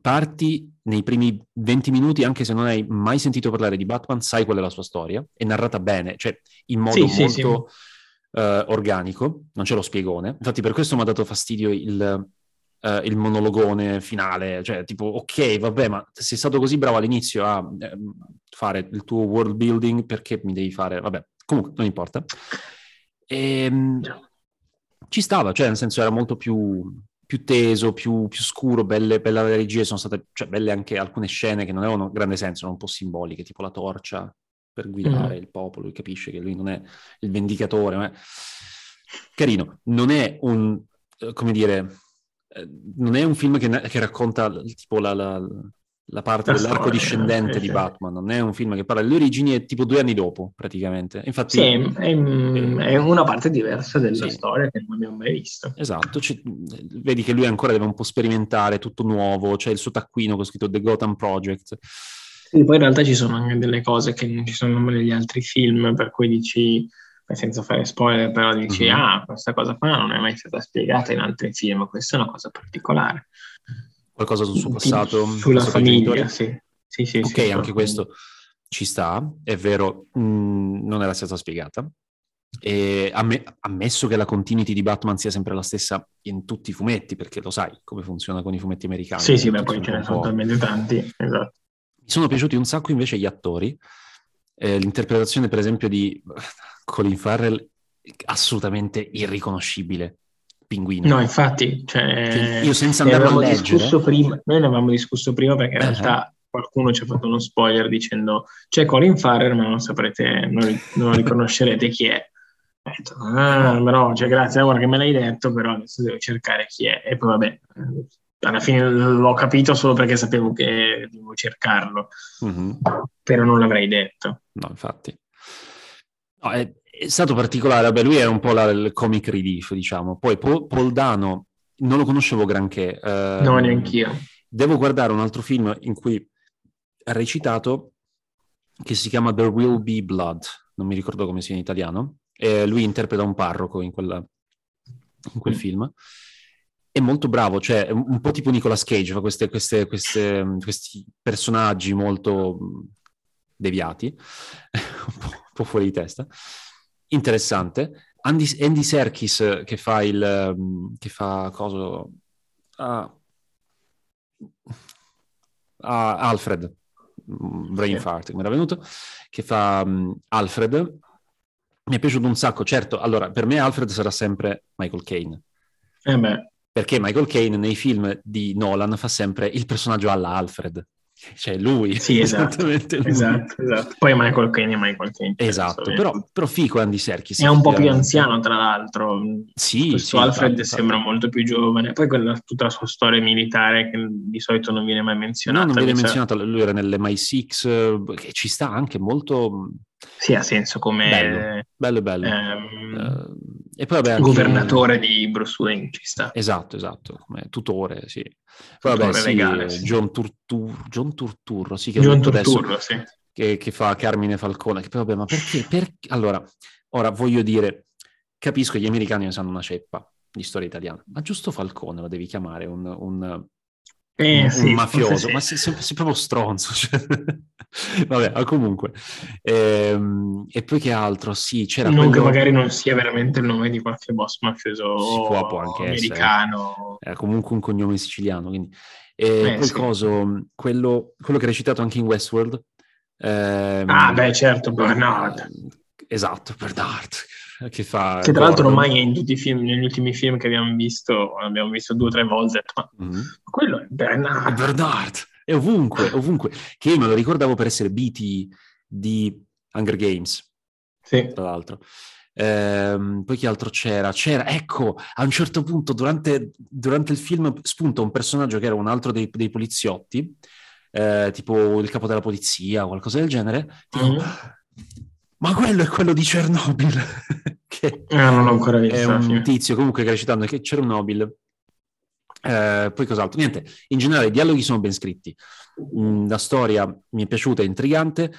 Speaker 2: Parti nei primi 20 minuti, anche se non hai mai sentito parlare di Batman, sai qual è la sua storia. È narrata bene, cioè in modo sì, molto... Sì, uh, organico, non c'è lo spiegone. Infatti per questo mi ha dato fastidio il, uh, il monologone finale, cioè tipo ok, vabbè, ma sei stato così bravo all'inizio a eh, fare il tuo world building, perché mi devi fare... Vabbè, comunque non importa. E, ehm, ci stava, cioè nel senso era molto più, più teso, più, più scuro, belle, belle le regie, sono state cioè, belle anche alcune scene che non avevano grande senso, erano un po' simboliche, tipo la torcia per guidare mm. il popolo, lui capisce che lui non è il vendicatore, ma è... carino, non è un, eh, come dire, eh, non è un film che, che racconta tipo la, la, la parte la dell'arco discendente di Batman, non è un film che parla delle origini, è tipo due anni dopo praticamente. Infatti,
Speaker 1: sì, è, è una parte diversa della sì. storia che non abbiamo mai visto.
Speaker 2: Esatto, C'è, vedi che lui ancora deve un po' sperimentare tutto nuovo, c'è il suo taccuino con scritto The Gotham Project
Speaker 1: sì, poi in realtà ci sono anche delle cose che non ci sono negli altri film, per cui dici, senza fare spoiler, però dici, mm-hmm. ah, questa cosa qua non è mai stata spiegata in altri film, questa è una cosa particolare.
Speaker 2: Qualcosa sul suo passato?
Speaker 1: Sulla famiglia, sì. Sì, sì,
Speaker 2: ok, sì, anche questo ci sta, è vero, mh, mm, non era stata spiegata. E amm- ammesso che la continuity di Batman sia sempre la stessa in tutti i fumetti, perché lo sai come funziona con i fumetti americani.
Speaker 1: Sì, sì, beh, poi ce ne sono talmente tanti, esatto.
Speaker 2: Mi sono piaciuti un sacco invece gli attori. Eh, l'interpretazione, per esempio, di <laughs> Colin Farrell, assolutamente irriconoscibile. Pinguino.
Speaker 1: No, infatti, cioè,
Speaker 2: io senza andare a leggere...
Speaker 1: Prima, noi ne avevamo discusso prima perché in uh-huh. realtà qualcuno ci ha fatto uno spoiler dicendo c'è Colin Farrell ma non saprete, non, non riconoscerete chi è. Ho detto, ah, no, cioè, grazie, ora che me l'hai detto, però adesso devo cercare chi è. E poi vabbè, alla fine l'ho capito solo perché sapevo che dovevo cercarlo, mm-hmm. però non l'avrei detto.
Speaker 2: No, infatti. No, è, è, stato particolare, vabbè, lui era un po' la, il comic relief, diciamo. Poi Paul, Paul Dano non lo conoscevo granché.
Speaker 1: Eh, no, neanch'io.
Speaker 2: Devo guardare un altro film in cui ha recitato che si chiama There Will Be Blood, non mi ricordo come sia in italiano, e lui interpreta un parroco in, quella, in quel mm. film è molto bravo, cioè un po' tipo Nicolas Cage, fa queste, queste, queste, questi personaggi molto deviati, <laughs> un, po', un, po', fuori di testa. Interessante. Andy, Andy Serkis che fa il... che fa cosa... Ah, ah, Alfred, brain sì. fart, come era venuto, che fa um, Alfred. Mi è piaciuto un sacco, certo, allora per me Alfred sarà sempre Michael Caine.
Speaker 1: Eh
Speaker 2: perché Michael Caine nei film di Nolan fa sempre il personaggio alla Alfred, cioè lui.
Speaker 1: Sì, <laughs> esatto, lui. esatto, esatto. Poi Michael Caine e Michael Caine.
Speaker 2: Esatto, però, però fico Andy Serkis.
Speaker 1: È un po' più anziano, tra l'altro.
Speaker 2: Sì,
Speaker 1: Questo
Speaker 2: sì,
Speaker 1: Alfred esatto, sembra esatto. molto più giovane. Poi quella, tutta la sua storia militare che di solito non viene mai menzionata.
Speaker 2: No, non viene menzionata, lui era nell'MI6, che ci sta anche molto...
Speaker 1: Sì, ha senso come...
Speaker 2: Bello, bello, bello. Ehm...
Speaker 1: Uh, e poi vabbè, anche... Governatore di Bruce Wayne ci sta.
Speaker 2: Esatto, esatto, come tutore, sì. Poi tutore vabbè, sì, legale, sì. John, Turtur... John Turturro, sì, che
Speaker 1: John Turturro, adesso, sì.
Speaker 2: Che, che, fa Carmine Falcone, che poi vabbè, ma perché? perché? Allora, ora voglio dire, capisco che gli americani ne sanno una ceppa di storia italiana, ma giusto Falcone lo devi chiamare un, un
Speaker 1: eh,
Speaker 2: un,
Speaker 1: sì,
Speaker 2: un mafioso, sì. ma sei, sei, sei, proprio stronzo. <laughs> Cioè. Vabbè, comunque. Ehm, e poi che altro? Sì, c'era
Speaker 1: Non quello... che magari non sia veramente il nome di qualche boss mafioso si può, può anche americano.
Speaker 2: Essere. Era comunque un cognome siciliano, quindi... E eh, poi sì. coso, quello, quello, che ha recitato anche in Westworld.
Speaker 1: Ehm, ah, beh, certo, Bernard.
Speaker 2: Esatto, Bernard che fa...
Speaker 1: Che tra l'altro ormai in tutti i film, negli ultimi film che abbiamo visto, abbiamo visto due o tre volte, ma mm-hmm. quello è Bernard. È
Speaker 2: Bernard, è ovunque, ovunque. Che io me lo ricordavo per essere BT di Hunger Games,
Speaker 1: sì.
Speaker 2: tra l'altro. Ehm, poi che altro c'era? C'era, ecco, a un certo punto durante, durante il film spunta un personaggio che era un altro dei, dei poliziotti, eh, tipo il capo della polizia o qualcosa del genere, tipo, mm-hmm ma quello è quello di Chernobyl. <laughs>
Speaker 1: che ah, non l'ho ancora visto.
Speaker 2: È un tizio comunque che recitando che Chernobyl. Eh, poi cos'altro? Niente, in generale i dialoghi sono ben scritti. Mm, la storia mi è piaciuta, è intrigante.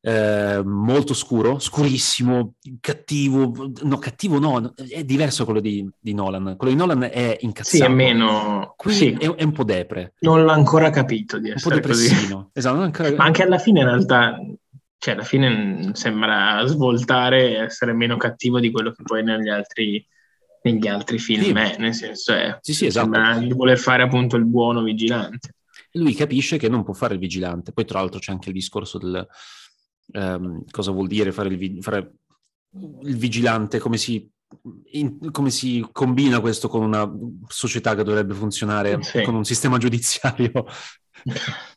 Speaker 2: Eh, molto scuro, scurissimo, cattivo, no, cattivo no, è diverso quello di, di Nolan. Quello di Nolan è incazzato.
Speaker 1: Sì, è meno...
Speaker 2: Qui
Speaker 1: sì.
Speaker 2: è, è, un po' depre.
Speaker 1: Non l'ho ancora capito di essere
Speaker 2: un po' depressino. Esatto,
Speaker 1: ancora... Ma anche alla fine in realtà cioè alla fine sembra svoltare e essere meno cattivo di quello che poi negli altri, negli altri film sì. è, nel senso è,
Speaker 2: sì, sì, esatto.
Speaker 1: sembra di voler fare appunto il buono vigilante.
Speaker 2: Lui capisce che non può fare il vigilante, poi tra l'altro c'è anche il discorso del um, cosa vuol dire fare il, fare il vigilante, come si in, come si combina questo con una società che dovrebbe funzionare sì. con un sistema giudiziario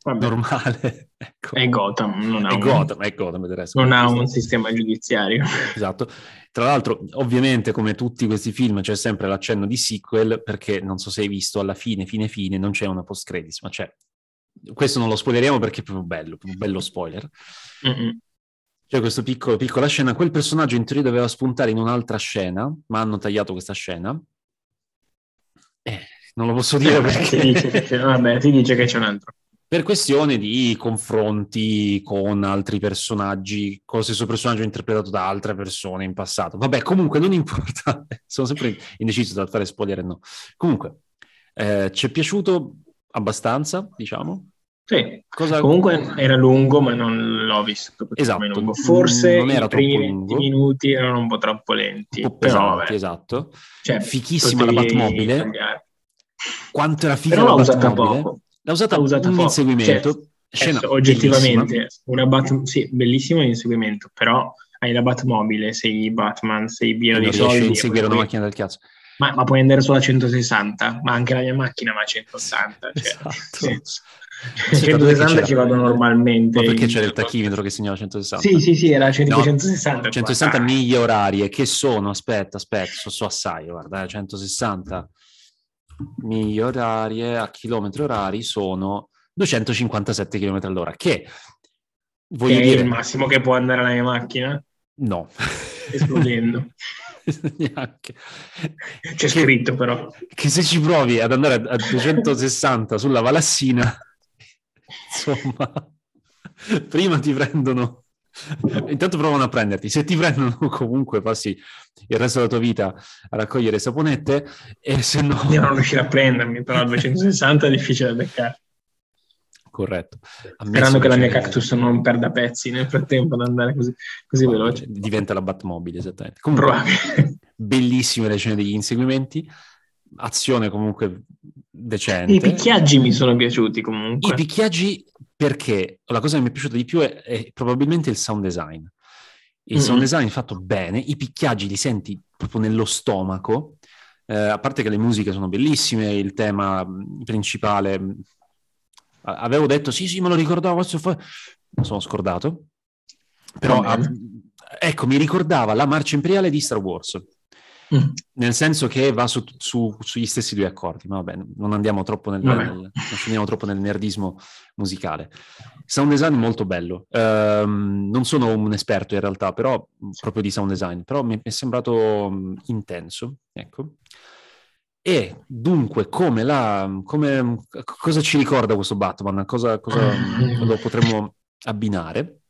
Speaker 2: Vabbè. normale.
Speaker 1: Ecco. È Gotham, non ha,
Speaker 2: è
Speaker 1: un...
Speaker 2: Gotham, è Gotham,
Speaker 1: non ha un sistema giudiziario.
Speaker 2: Esatto. Tra l'altro, ovviamente, come tutti questi film, c'è sempre l'accenno di sequel, perché non so se hai visto, alla fine, fine, fine, non c'è una post-credits, ma c'è. Questo non lo spoileriamo perché è proprio bello, proprio bello spoiler. Mm-mm. C'è questa piccola scena, quel personaggio in teoria doveva spuntare in un'altra scena, ma hanno tagliato questa scena. Eh, non lo posso dire perché...
Speaker 1: ti, dice che vabbè, ti dice che c'è un altro
Speaker 2: per questione di confronti con altri personaggi, con lo stesso personaggio interpretato da altre persone in passato. Vabbè, comunque non importa, <laughs> sono sempre indeciso da fare spoiler no. Comunque, eh, ci è piaciuto abbastanza, diciamo?
Speaker 1: Sì, Cosa... comunque era lungo, ma non l'ho visto.
Speaker 2: Esatto.
Speaker 1: Forse non era i primi minuti erano un po' troppo lenti. Un po' pesanti,
Speaker 2: però, esatto. Cioè, Fichissima la Batmobile. Quanto era figa
Speaker 1: però
Speaker 2: la
Speaker 1: Batmobile. Poco.
Speaker 2: L'ha usata, l'ha usata un poco. inseguimento. Cioè,
Speaker 1: scena oggettivamente, una Bat- sì, bellissimo l'inseguimento, però hai la Batmobile, sei Batman, sei pieno di soldi. Non
Speaker 2: inseguire una macchina del cazzo.
Speaker 1: Ma, ma, puoi andare solo a 160, ma anche la mia macchina va a 180. <laughs> Cioè, esatto. Sì, 160 ci vado normalmente.
Speaker 2: Ma perché c'era il tachimetro che segnava 160?
Speaker 1: Sì, sì, sì, era 100, no, 160.
Speaker 2: 160 miglia orarie, che sono, aspetta, aspetta, so, so assai, guarda, 160 eh, miglia orarie a chilometri orari sono 257 km all'ora, che
Speaker 1: voglio che dire... è il massimo che può andare la mia macchina?
Speaker 2: No.
Speaker 1: Esplodendo. <laughs> Neanche. C'è scritto però.
Speaker 2: Che se ci provi ad andare a 260 sulla Valassina, insomma, prima ti prendono <laughs> Intanto provano a prenderti, se ti prendono <laughs> comunque passi il resto della tua vita a raccogliere saponette e se no...
Speaker 1: Io non riuscire a prendermi, però <laughs> a 260 è difficile da beccare.
Speaker 2: Corretto.
Speaker 1: Sperando che la mia cactus non perda pezzi nel frattempo ad andare così, così veloce.
Speaker 2: Diventa la Batmobile, esattamente. Comunque, bellissime le scene degli inseguimenti, azione comunque decente.
Speaker 1: I picchiaggi mi sono piaciuti comunque.
Speaker 2: I picchiaggi perché la cosa che mi è piaciuta di più è, è probabilmente il sound design. Il mm-hmm. sound design fatto bene, i picchiaggi li senti proprio nello stomaco, eh, a parte che le musiche sono bellissime, il tema mm, principale... Mm, avevo detto sì, sì, me lo ricordavo, questo fa... sono scordato. Però, ah, ecco, mi ricordava la marcia imperiale di Star Wars. Mm. Nel senso che va su, su, sugli stessi due accordi, ma vabbè, non andiamo troppo nel, nel, non troppo nel nerdismo musicale. Sound design molto bello. Um, non sono un esperto in realtà, però proprio di sound design, però mi è sembrato um, intenso, ecco. E dunque, come la, come, cosa ci ricorda questo Batman? Cosa, cosa lo potremmo abbinare?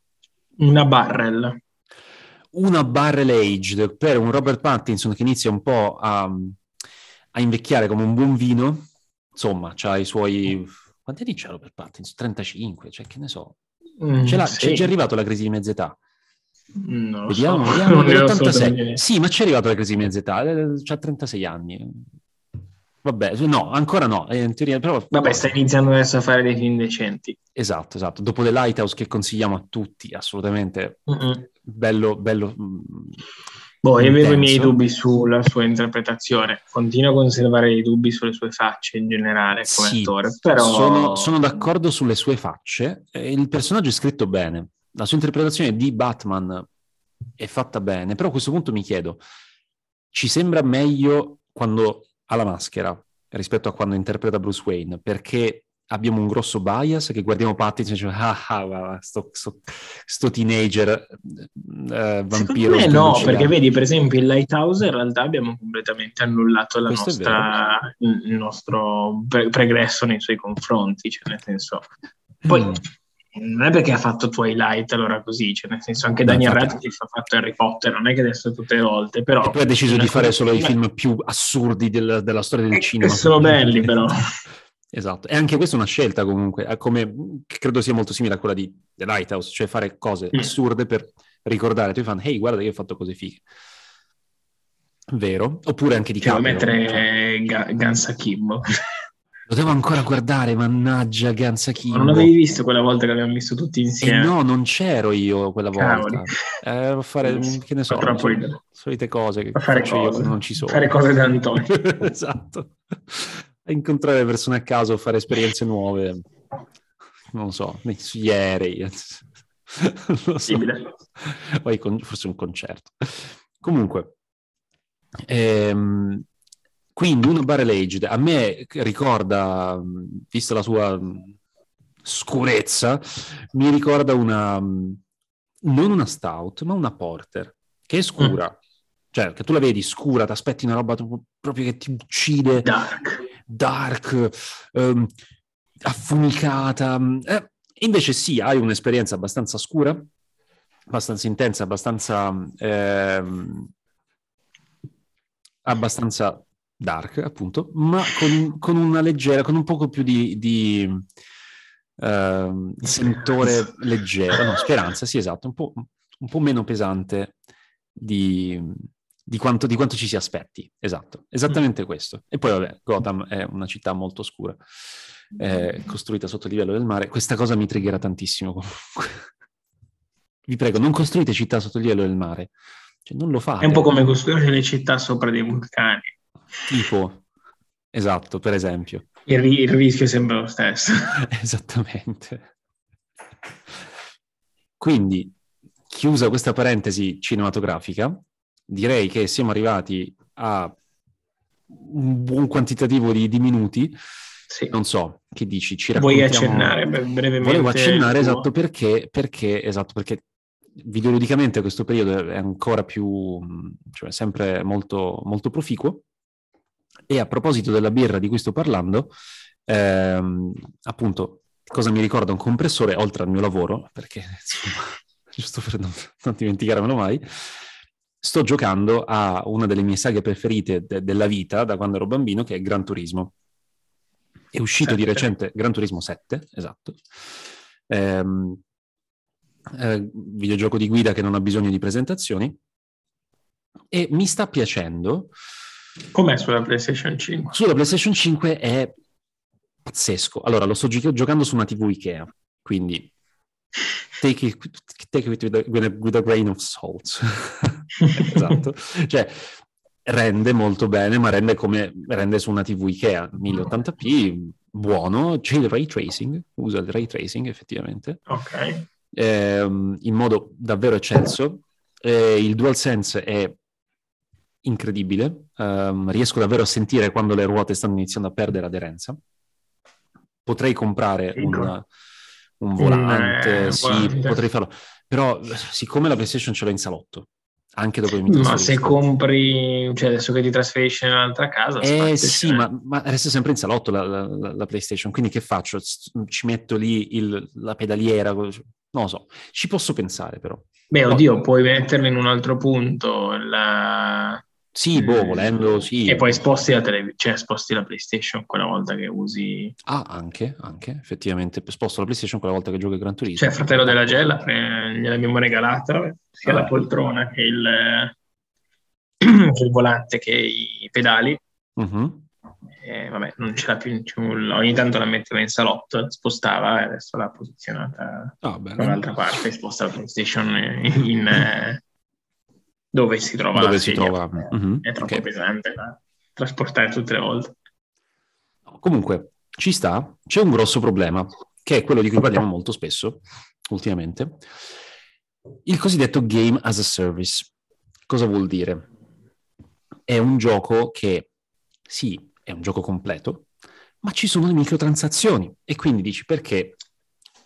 Speaker 1: Una barrel
Speaker 2: una barrel aged per un Robert Pattinson che inizia un po' a, a invecchiare come un buon vino, insomma, ha i suoi... Quanti anni c'è Robert Pattinson? 35, cioè che ne so. Mm, sì. C'è già arrivato la crisi di mezza età.
Speaker 1: No,
Speaker 2: vediamo,
Speaker 1: so.
Speaker 2: vediamo. 86. Sì, ma c'è arrivato la crisi di mezza età, ha 36 anni. Vabbè, no, ancora no. Eh, in teoria, però,
Speaker 1: Vabbè, sta iniziando adesso a fare dei film decenti.
Speaker 2: Esatto, esatto. Dopo The Lighthouse che consigliamo a tutti, assolutamente. Mm-hmm. Bello, bello. Mm,
Speaker 1: boh, io avevo i miei dubbi sulla sua interpretazione. Continuo a conservare dei dubbi sulle sue facce in generale come sì, attore, però...
Speaker 2: Sono, sono d'accordo sulle sue facce. Il personaggio è scritto bene. La sua interpretazione di Batman è fatta bene, però a questo punto mi chiedo, ci sembra meglio quando ha la maschera rispetto a quando interpreta Bruce Wayne, perché abbiamo un grosso bias che guardiamo Patti e diciamo ah, ah sto, sto, sto, teenager eh, vampiro.
Speaker 1: Me no, perché vedi per esempio in Lighthouse in realtà abbiamo completamente annullato nostra, il nostro pre- pregresso nei suoi confronti, cioè nel senso... Poi mm non è perché ha fatto Twilight allora così, cioè nel senso anche Daniel Radcliffe ha fatto Harry Potter, non è che adesso tutte le volte, però...
Speaker 2: E poi ha deciso di fare solo i film più assurdi del, della storia del
Speaker 1: eh,
Speaker 2: cinema.
Speaker 1: sono belli però. <laughs>
Speaker 2: esatto, e anche questa è una scelta comunque, come credo sia molto simile a quella di The Lighthouse, cioè fare cose mm. assurde per ricordare ai tuoi fan, hey guarda che ho fatto cose fighe. Vero? Oppure anche di
Speaker 1: Devo mettere cioè... Gansa Kimbo. <laughs>
Speaker 2: Lo devo ancora guardare, mannaggia Ganza
Speaker 1: Kimbo. Non l'avevi visto quella volta che abbiamo visto tutti insieme?
Speaker 2: Eh no, non c'ero io quella volta. Eh, a fare, che ne so, so solite cose che
Speaker 1: fare
Speaker 2: faccio
Speaker 1: cose.
Speaker 2: io non ci sono.
Speaker 1: Fare cose da Antonio. <laughs>
Speaker 2: esatto. Incontrare persone a caso, fare esperienze nuove. Non so, sugli aerei. <laughs> non so. Poi forse un concerto. Comunque, ehm, quindi una barrel aged a me ricorda, vista la sua scurezza, mi ricorda una, non una stout, ma una porter, che è scura. Mm. Cioè, che tu la vedi scura, ti aspetti una roba proprio che ti uccide.
Speaker 1: Dark.
Speaker 2: Dark, um, affumicata. Eh, invece sì, hai un'esperienza abbastanza scura, abbastanza intensa, abbastanza... Ehm, abbastanza dark, appunto, ma con, con, una leggera, con un poco più di, di uh, sentore leggero, no, speranza, sì, esatto, un po', un po meno pesante di, di, quanto, di, quanto, ci si aspetti, esatto, esattamente mm. questo. E poi, vabbè, Gotham è una città molto scura, costruita sotto il livello del mare, questa cosa mi triggera tantissimo comunque. Vi prego, non costruite città sotto il livello del mare. Cioè, non lo fate.
Speaker 1: È un po' come costruire le città sopra dei vulcani.
Speaker 2: Tipo, esatto, per esempio.
Speaker 1: Il, ri- il rischio sembra lo stesso. <laughs>
Speaker 2: Esattamente. Quindi, chiusa questa parentesi cinematografica, direi che siamo arrivati a un buon quantitativo di, di minuti. Sì. Non so, che dici? Ci
Speaker 1: Vuoi accennare brevemente?
Speaker 2: Volevo accennare, esatto, perché, perché, esatto, perché videoludicamente questo periodo è ancora più, cioè sempre molto, molto proficuo. E a proposito della birra di cui sto parlando, ehm, appunto, cosa mi ricorda un compressore, oltre al mio lavoro, perché insomma, <laughs> giusto per non, non dimenticarmelo mai, sto giocando a una delle mie saghe preferite de- della vita da quando ero bambino, che è Gran Turismo. È uscito 7. di recente Gran Turismo 7, esatto. Ehm, eh, videogioco di guida che non ha bisogno di presentazioni. E mi sta piacendo
Speaker 1: Com'è sulla PlayStation 5?
Speaker 2: Sulla PlayStation 5 è pazzesco. Allora, lo sto gi- giocando su una TV Ikea, quindi take it, take it with, a, with, a, grain of salt. <laughs> esatto. Cioè, rende molto bene, ma rende come rende su una TV Ikea 1080p, buono. C'è il ray tracing, usa il ray tracing effettivamente.
Speaker 1: Ok.
Speaker 2: Eh, in modo davvero eccelso. Eh, il DualSense è incredibile. Um, riesco davvero a sentire quando le ruote stanno iniziando a perdere aderenza. Potrei comprare un, un, volante, mm, sì, volante. potrei farlo. Però siccome la PlayStation ce l'ho in salotto, anche dopo che mi
Speaker 1: Ma se compri, cioè adesso che ti trasferisci in un'altra casa...
Speaker 2: Eh sì, ma, ma, resta sempre in salotto la, la, la, PlayStation, quindi che faccio? Ci metto lì il, la pedaliera? Non lo so, ci posso pensare però.
Speaker 1: Beh, oddio, no. puoi metterla in un altro punto, la
Speaker 2: sì, boh, volendo, sì.
Speaker 1: E poi sposti la, tele- cioè, sposti la PlayStation quella volta che usi...
Speaker 2: Ah, anche, anche, effettivamente. Sposto la PlayStation quella volta che gioco Gran Turismo.
Speaker 1: Cioè, fratello della Gella, pre- gliel'abbiamo regalata, sia ah, la poltrona che il, <clears throat> che il, volante che i pedali. Uh-huh. E, vabbè, non ce l'ha più, ogni tanto la metteva in salotto, spostava e adesso l'ha posizionata oh, dall'altra parte, sposta la PlayStation in... in dove si trova
Speaker 2: dove si trova.
Speaker 1: Mm-hmm. È troppo okay. pesante da trasportare tutte le volte.
Speaker 2: Comunque, ci sta, c'è un grosso problema, che è quello di cui parliamo molto spesso ultimamente, il cosiddetto game as a service. Cosa vuol dire? È un gioco che, sì, è un gioco completo, ma ci sono le microtransazioni. E quindi dici perché?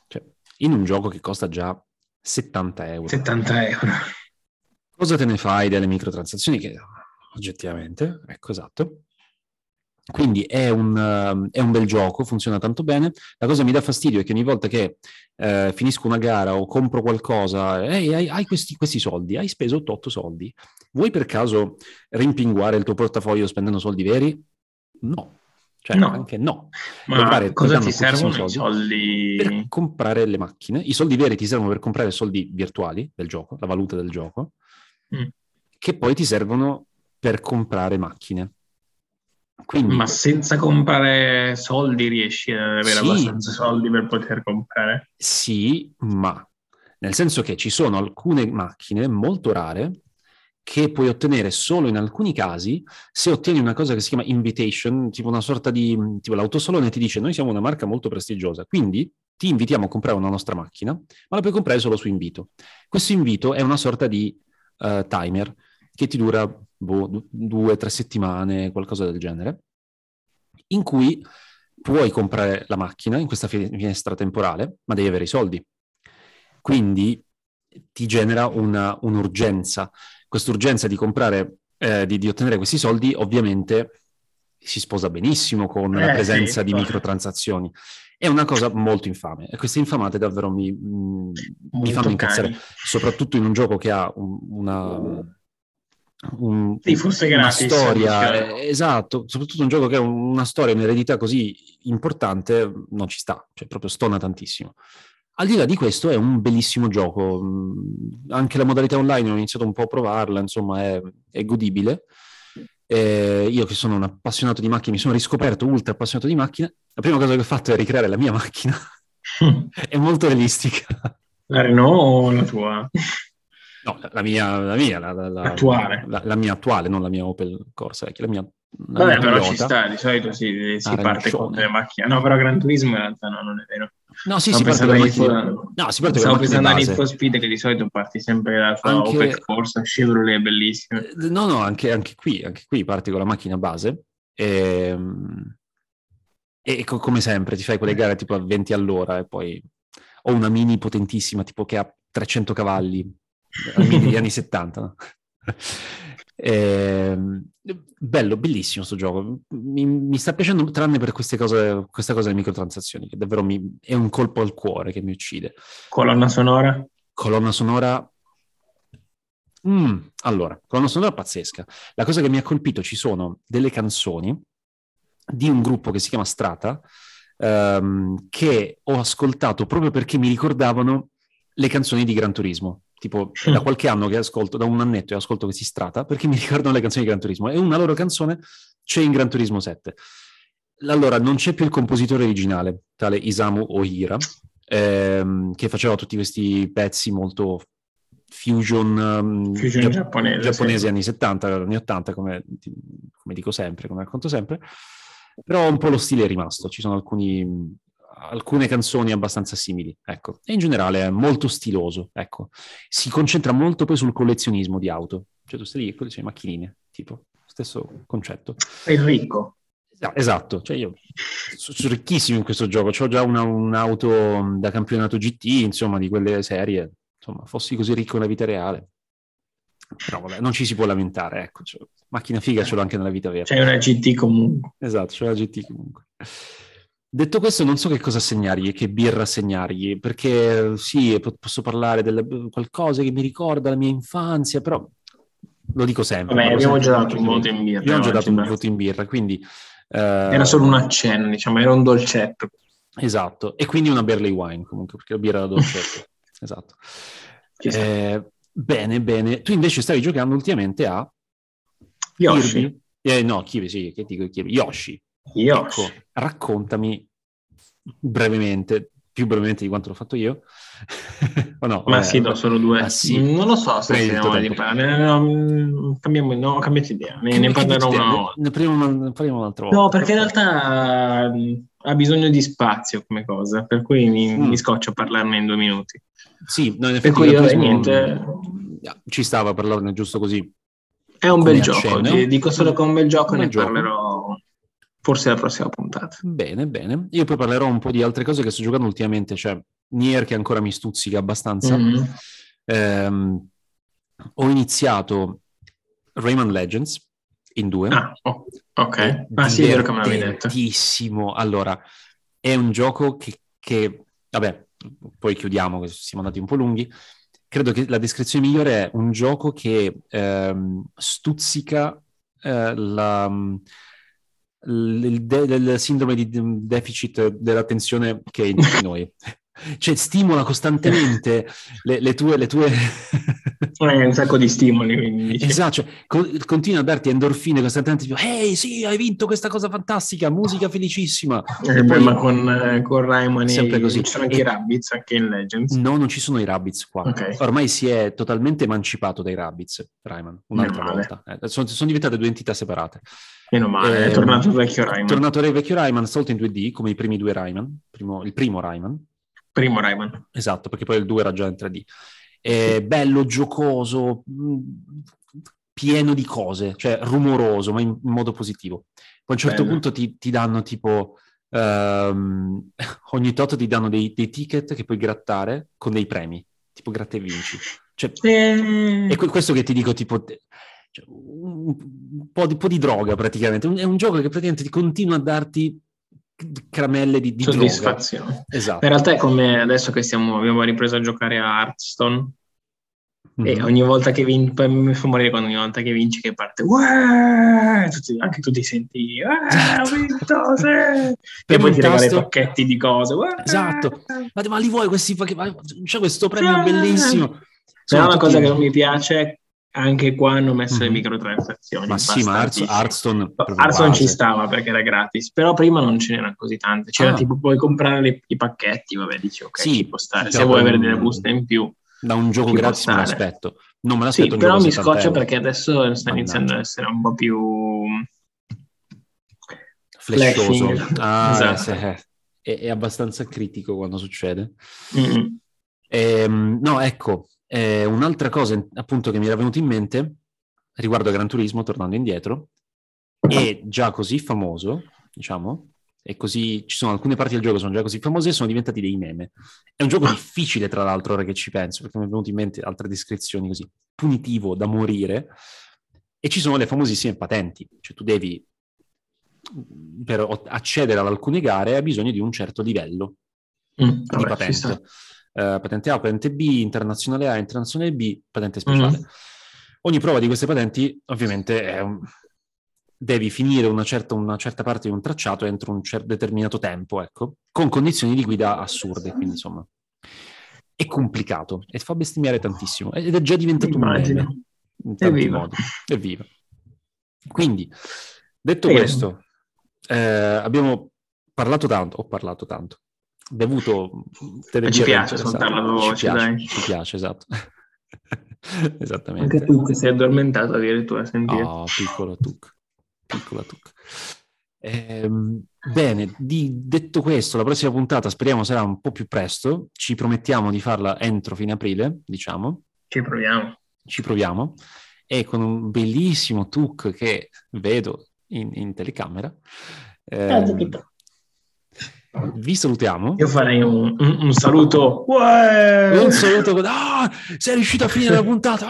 Speaker 2: Cioè, in un gioco che costa già 70 euro.
Speaker 1: 70 euro.
Speaker 2: Cosa te ne fai delle microtransazioni? Che oggettivamente, ecco esatto. Quindi è un, uh, è un, bel gioco, funziona tanto bene. La cosa che mi dà fastidio è che ogni volta che uh, finisco una gara o compro qualcosa, ehi, hai, hai questi, questi, soldi, hai speso 8 soldi. Vuoi per caso rimpinguare il tuo portafoglio spendendo soldi veri? No. Cioè, no. anche no.
Speaker 1: Ma fare, cosa ti servono soldi i soldi?
Speaker 2: Per comprare le macchine. I soldi veri ti servono per comprare soldi virtuali del gioco, la valuta del gioco, mm. che poi ti servono per comprare macchine.
Speaker 1: Quindi, Ma senza comprare soldi riesci ad avere sì, abbastanza soldi per poter comprare?
Speaker 2: Sì, ma nel senso che ci sono alcune macchine molto rare che puoi ottenere solo in alcuni casi se ottieni una cosa che si chiama invitation, tipo una sorta di... tipo l'autosalone ti dice noi siamo una marca molto prestigiosa, quindi ti invitiamo a comprare una nostra macchina, ma la puoi comprare solo su invito. Questo invito è una sorta di uh, timer che ti dura boh, due, tre settimane, qualcosa del genere, in cui puoi comprare la macchina in questa finestra temporale, ma devi avere i soldi. Quindi ti genera una, un'urgenza. Quest'urgenza di comprare, eh, di, di, ottenere questi soldi, ovviamente si sposa benissimo con eh, la presenza sì, di microtransazioni. È una cosa molto infame e queste infamate davvero mi, mi fanno incazzare, soprattutto in un gioco che ha un, una un,
Speaker 1: sì, forse
Speaker 2: una storia, eh, esatto, soprattutto un gioco che ha una storia, un'eredità così importante, non ci sta, cioè proprio stona tantissimo. Al di là di questo è un bellissimo gioco, mm, anche la modalità online ho iniziato un po' a provarla, insomma è, è godibile. Eh, io che sono un appassionato di macchine, mi sono riscoperto ultra appassionato di macchine, la prima cosa che ho fatto è ricreare la mia macchina, <laughs> è molto realistica.
Speaker 1: La Renault o la tua?
Speaker 2: No, la mia, la mia, la, la,
Speaker 1: attuale.
Speaker 2: La, la, mia attuale, non la mia Opel Corsa, la mia,
Speaker 1: Vabbè, però ci sta, di solito si, si ah, parte con delle macchine. No, però Gran Turismo in realtà no, non è vero.
Speaker 2: No, sì, si parte, macchine... no, si parte
Speaker 1: Stavo pensando a Need Speed che di solito parti sempre dalla tua anche... Opel Corsa, Chevrolet bellissima. Eh,
Speaker 2: no, no, anche, anche, qui, anche qui parti con la macchina base e, e come sempre ti fai quelle gare tipo a 20 all'ora e poi ho una mini potentissima tipo che ha 300 cavalli negli <laughs> anni 70. No? Eh, bello, bellissimo questo gioco. Mi, mi, sta piacendo tranne per queste cose, questa cosa delle microtransazioni, che davvero mi, è un colpo al cuore che mi uccide.
Speaker 1: Colonna sonora?
Speaker 2: Colonna sonora. Mm, allora, colonna sonora pazzesca. La cosa che mi ha colpito ci sono delle canzoni di un gruppo che si chiama Strata, ehm, che ho ascoltato proprio perché mi ricordavano le canzoni di Gran Turismo tipo <laughs> da qualche anno che ascolto, da un annetto che ascolto questi strata, perché mi <laughs> ricordano le canzoni di Gran Turismo, e una loro canzone c'è in Gran Turismo 7. Allora, non c'è più il compositore originale, tale Isamu Ohira, ehm, che faceva tutti questi pezzi molto fusion, um,
Speaker 1: fusion gia- giapponese,
Speaker 2: giapponesi sì. anni 70, anni 80, come, come dico sempre, come racconto sempre, però un po' lo stile è rimasto, ci sono alcuni alcune canzoni abbastanza simili, ecco. E in generale è molto stiloso, ecco. Si concentra molto poi sul collezionismo di auto. Cioè tu stai lì e collezioni macchinine, tipo, stesso concetto.
Speaker 1: Sei ricco.
Speaker 2: Esatto, cioè io sono ricchissimo in questo gioco, ho già una, un'auto da campionato GT, insomma, di quelle serie, insomma, fossi così ricco nella vita reale. Però vabbè, non ci si può lamentare, ecco, cioè, macchina figa ce l'ho anche nella vita vera.
Speaker 1: C'è una GT comunque.
Speaker 2: Esatto, c'è una GT comunque. Detto questo, non so che cosa segnargli, che birra segnargli, perché sì, posso parlare di qualcosa che mi ricorda la mia infanzia, però lo dico sempre.
Speaker 1: Vabbè, abbiamo già dato un voto in birra.
Speaker 2: Abbiamo già dato un voto in birra, quindi...
Speaker 1: Eh, era solo un accenno, diciamo, era un dolcetto.
Speaker 2: Esatto, e quindi una barley wine comunque, perché la birra era dolcetto. <laughs> esatto. Eh, bene, bene. Tu invece stavi giocando ultimamente a...
Speaker 1: Yoshi.
Speaker 2: Eh, no, Kiwi, sì, che dico Kiwi? Yoshi.
Speaker 1: Yoshi.
Speaker 2: Ecco, raccontami brevemente, più brevemente di quanto l'ho fatto io. <laughs>
Speaker 1: o no, Ma sì, do solo due. Ah, sì. Non lo so se siamo di parlare. No, cambiamo, no, cambiato idea. Ne, ne parlerò una volta.
Speaker 2: Ne parliamo un'altra volta.
Speaker 1: No, perché in realtà ha bisogno di spazio come cosa, per cui mi, mm. mi scoccio a parlarne in due minuti.
Speaker 2: Sì, no, in effetti per cui io, niente... ci stava a parlarne giusto così.
Speaker 1: È un bel gioco, ti dico solo che è un bel gioco, un ne bel parlerò forse la prossima puntata.
Speaker 2: Bene, bene. Io poi parlerò un po' di altre cose che sto giocando ultimamente, cioè Nier che ancora mi stuzzica abbastanza. Mm-hmm. Ehm, ho iniziato Rayman Legends in due.
Speaker 1: Ah, oh, ok. Ah sì, è vero che me l'avevi detto.
Speaker 2: Allora, è un gioco che, che, vabbè, poi chiudiamo, siamo andati un po' lunghi. Credo che la descrizione migliore è un gioco che ehm, stuzzica eh, la, il, de- il, sindrome di deficit dell'attenzione che è in tutti noi. <laughs> cioè stimola costantemente le, le tue... Le tue... <laughs>
Speaker 1: eh, un sacco di stimoli. Quindi.
Speaker 2: Esatto, cioè, co- continua a darti endorfine costantemente, tipo, ehi sì, hai vinto questa cosa fantastica, musica felicissima.
Speaker 1: Eh, poi, ma con, eh, con Rayman sempre così. ci sono anche e... i Rabbids, anche in Legends?
Speaker 2: No, non ci sono i Rabbids qua. Okay. Ormai si è totalmente emancipato dai Rabbids, Rayman, un'altra volta. Eh, sono, sono diventate due entità separate.
Speaker 1: Meno male, è tornato il vecchio Rayman. È
Speaker 2: tornato il vecchio Rayman, stavolta in 2D, come i primi due Rayman, primo, il primo Rayman.
Speaker 1: Primo Rayman.
Speaker 2: Esatto, perché poi il 2 era già in 3D. È bello, giocoso, mm, pieno di cose, cioè rumoroso, ma in, modo positivo. Poi a un certo bello. punto ti, ti, danno tipo... Um, <laughs> ogni tot ti danno dei, dei, ticket che puoi grattare con dei premi, tipo gratta e vinci. Cioè, eh... È questo che ti dico, tipo... Cioè, un, po di, po' di droga praticamente. È un gioco che praticamente ti continua a darti caramelle di, di
Speaker 1: soddisfazione. Esatto. In realtà è come adesso che stiamo, abbiamo ripreso a giocare a Hearthstone mm-hmm. e ogni volta che vinci, poi mi fa morire quando ogni volta che vinci che parte, tutti, anche tu ti senti, ho vinto, sì! <laughs> e poi ti regali pacchetti di cose. Uah!
Speaker 2: Esatto, ma, ma li vuoi questi pacchetti? C'è questo premio bellissimo.
Speaker 1: Sono una cosa che non mi piace anche qua hanno messo mm-hmm. le mhm. microtransazioni.
Speaker 2: Ma sì, ma Hearthstone,
Speaker 1: Hearthstone ci stava perché era gratis, però prima non ce n'erano così tante. C'era ah. tipo puoi comprare le, i pacchetti, vabbè, dici ok, sì, ci può stare. Se vuoi avere delle buste in più.
Speaker 2: Da un gioco gratis me l'aspetto. Non me l'aspetto
Speaker 1: sì, però mi scoccia perché adesso sta iniziando ad essere un po' più
Speaker 2: flashoso. Ah, esatto. è, è, è, abbastanza critico quando succede. Mm-hmm. Ehm, no, ecco, eh, un'altra cosa appunto che mi era venuta in mente riguardo a Gran Turismo, tornando indietro, è già così famoso, diciamo, e così ci sono alcune parti del gioco che sono già così famose e sono diventati dei meme. È un gioco difficile, tra l'altro, ora che ci penso, perché mi è venuto in mente altre descrizioni così, punitivo da morire, e ci sono le famosissime patenti, cioè tu devi, per accedere ad alcune gare, hai bisogno di un certo livello mm, di vabbè, patente eh, patente A, patente B, internazionale A, internazionale B, patente speciale. Mm. Ogni prova di queste patenti ovviamente un... devi finire una certa, una certa, parte di un tracciato entro un cer- determinato tempo, ecco, con condizioni di guida assurde, quindi insomma è complicato e fa bestemmiare tantissimo ed è già diventato Immagino. un meme Evviva. Quindi, detto Evviva. questo, eh, abbiamo parlato tanto, ho parlato tanto, bevuto
Speaker 1: delle ci piace ascoltarla voce, ci piace,
Speaker 2: dai. Ci piace, esatto. <laughs> Esattamente.
Speaker 1: Anche tu che sei addormentato addirittura a sentire.
Speaker 2: Oh, piccolo Tuc, piccola Tuc. Eh, bene, di, detto questo, la prossima puntata speriamo sarà un po' più presto. Ci promettiamo di farla entro fine aprile, diciamo.
Speaker 1: Ci proviamo.
Speaker 2: Ci proviamo. E con un bellissimo Tuc che vedo in, in telecamera.
Speaker 1: Eh,
Speaker 2: vi salutiamo.
Speaker 1: Io farei un, un, un saluto.
Speaker 2: Uè! Un saluto. Ah, sei riuscito a finire la puntata.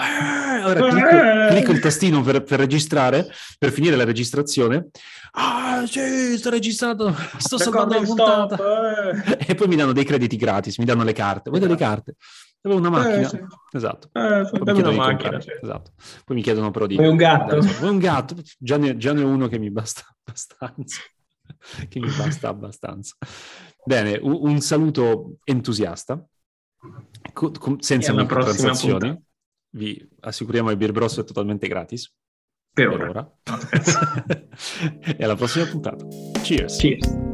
Speaker 2: Ora clicco, clicco il tastino per, per, registrare, per finire la registrazione. Ah, sì, sto registrando, sto salvando la puntata. Stop, eh. E poi mi danno dei crediti gratis, mi danno le carte. Vuoi delle carte? Avevo una macchina. Eh, sì. Esatto.
Speaker 1: Eh, poi una macchina. Sì.
Speaker 2: Esatto. Poi mi chiedono però di...
Speaker 1: Vuoi un gatto?
Speaker 2: Vuoi un gatto? Già ne, già ne ho uno che mi basta <laughs> abbastanza. <laughs> che mi basta abbastanza. Bene, un, un saluto entusiasta, co- co- senza microtransazioni. Vi assicuriamo che il Beer Bros è totalmente gratis.
Speaker 1: Per, per ora. ora. <laughs>
Speaker 2: e alla prossima puntata. Cheers.
Speaker 1: Cheers.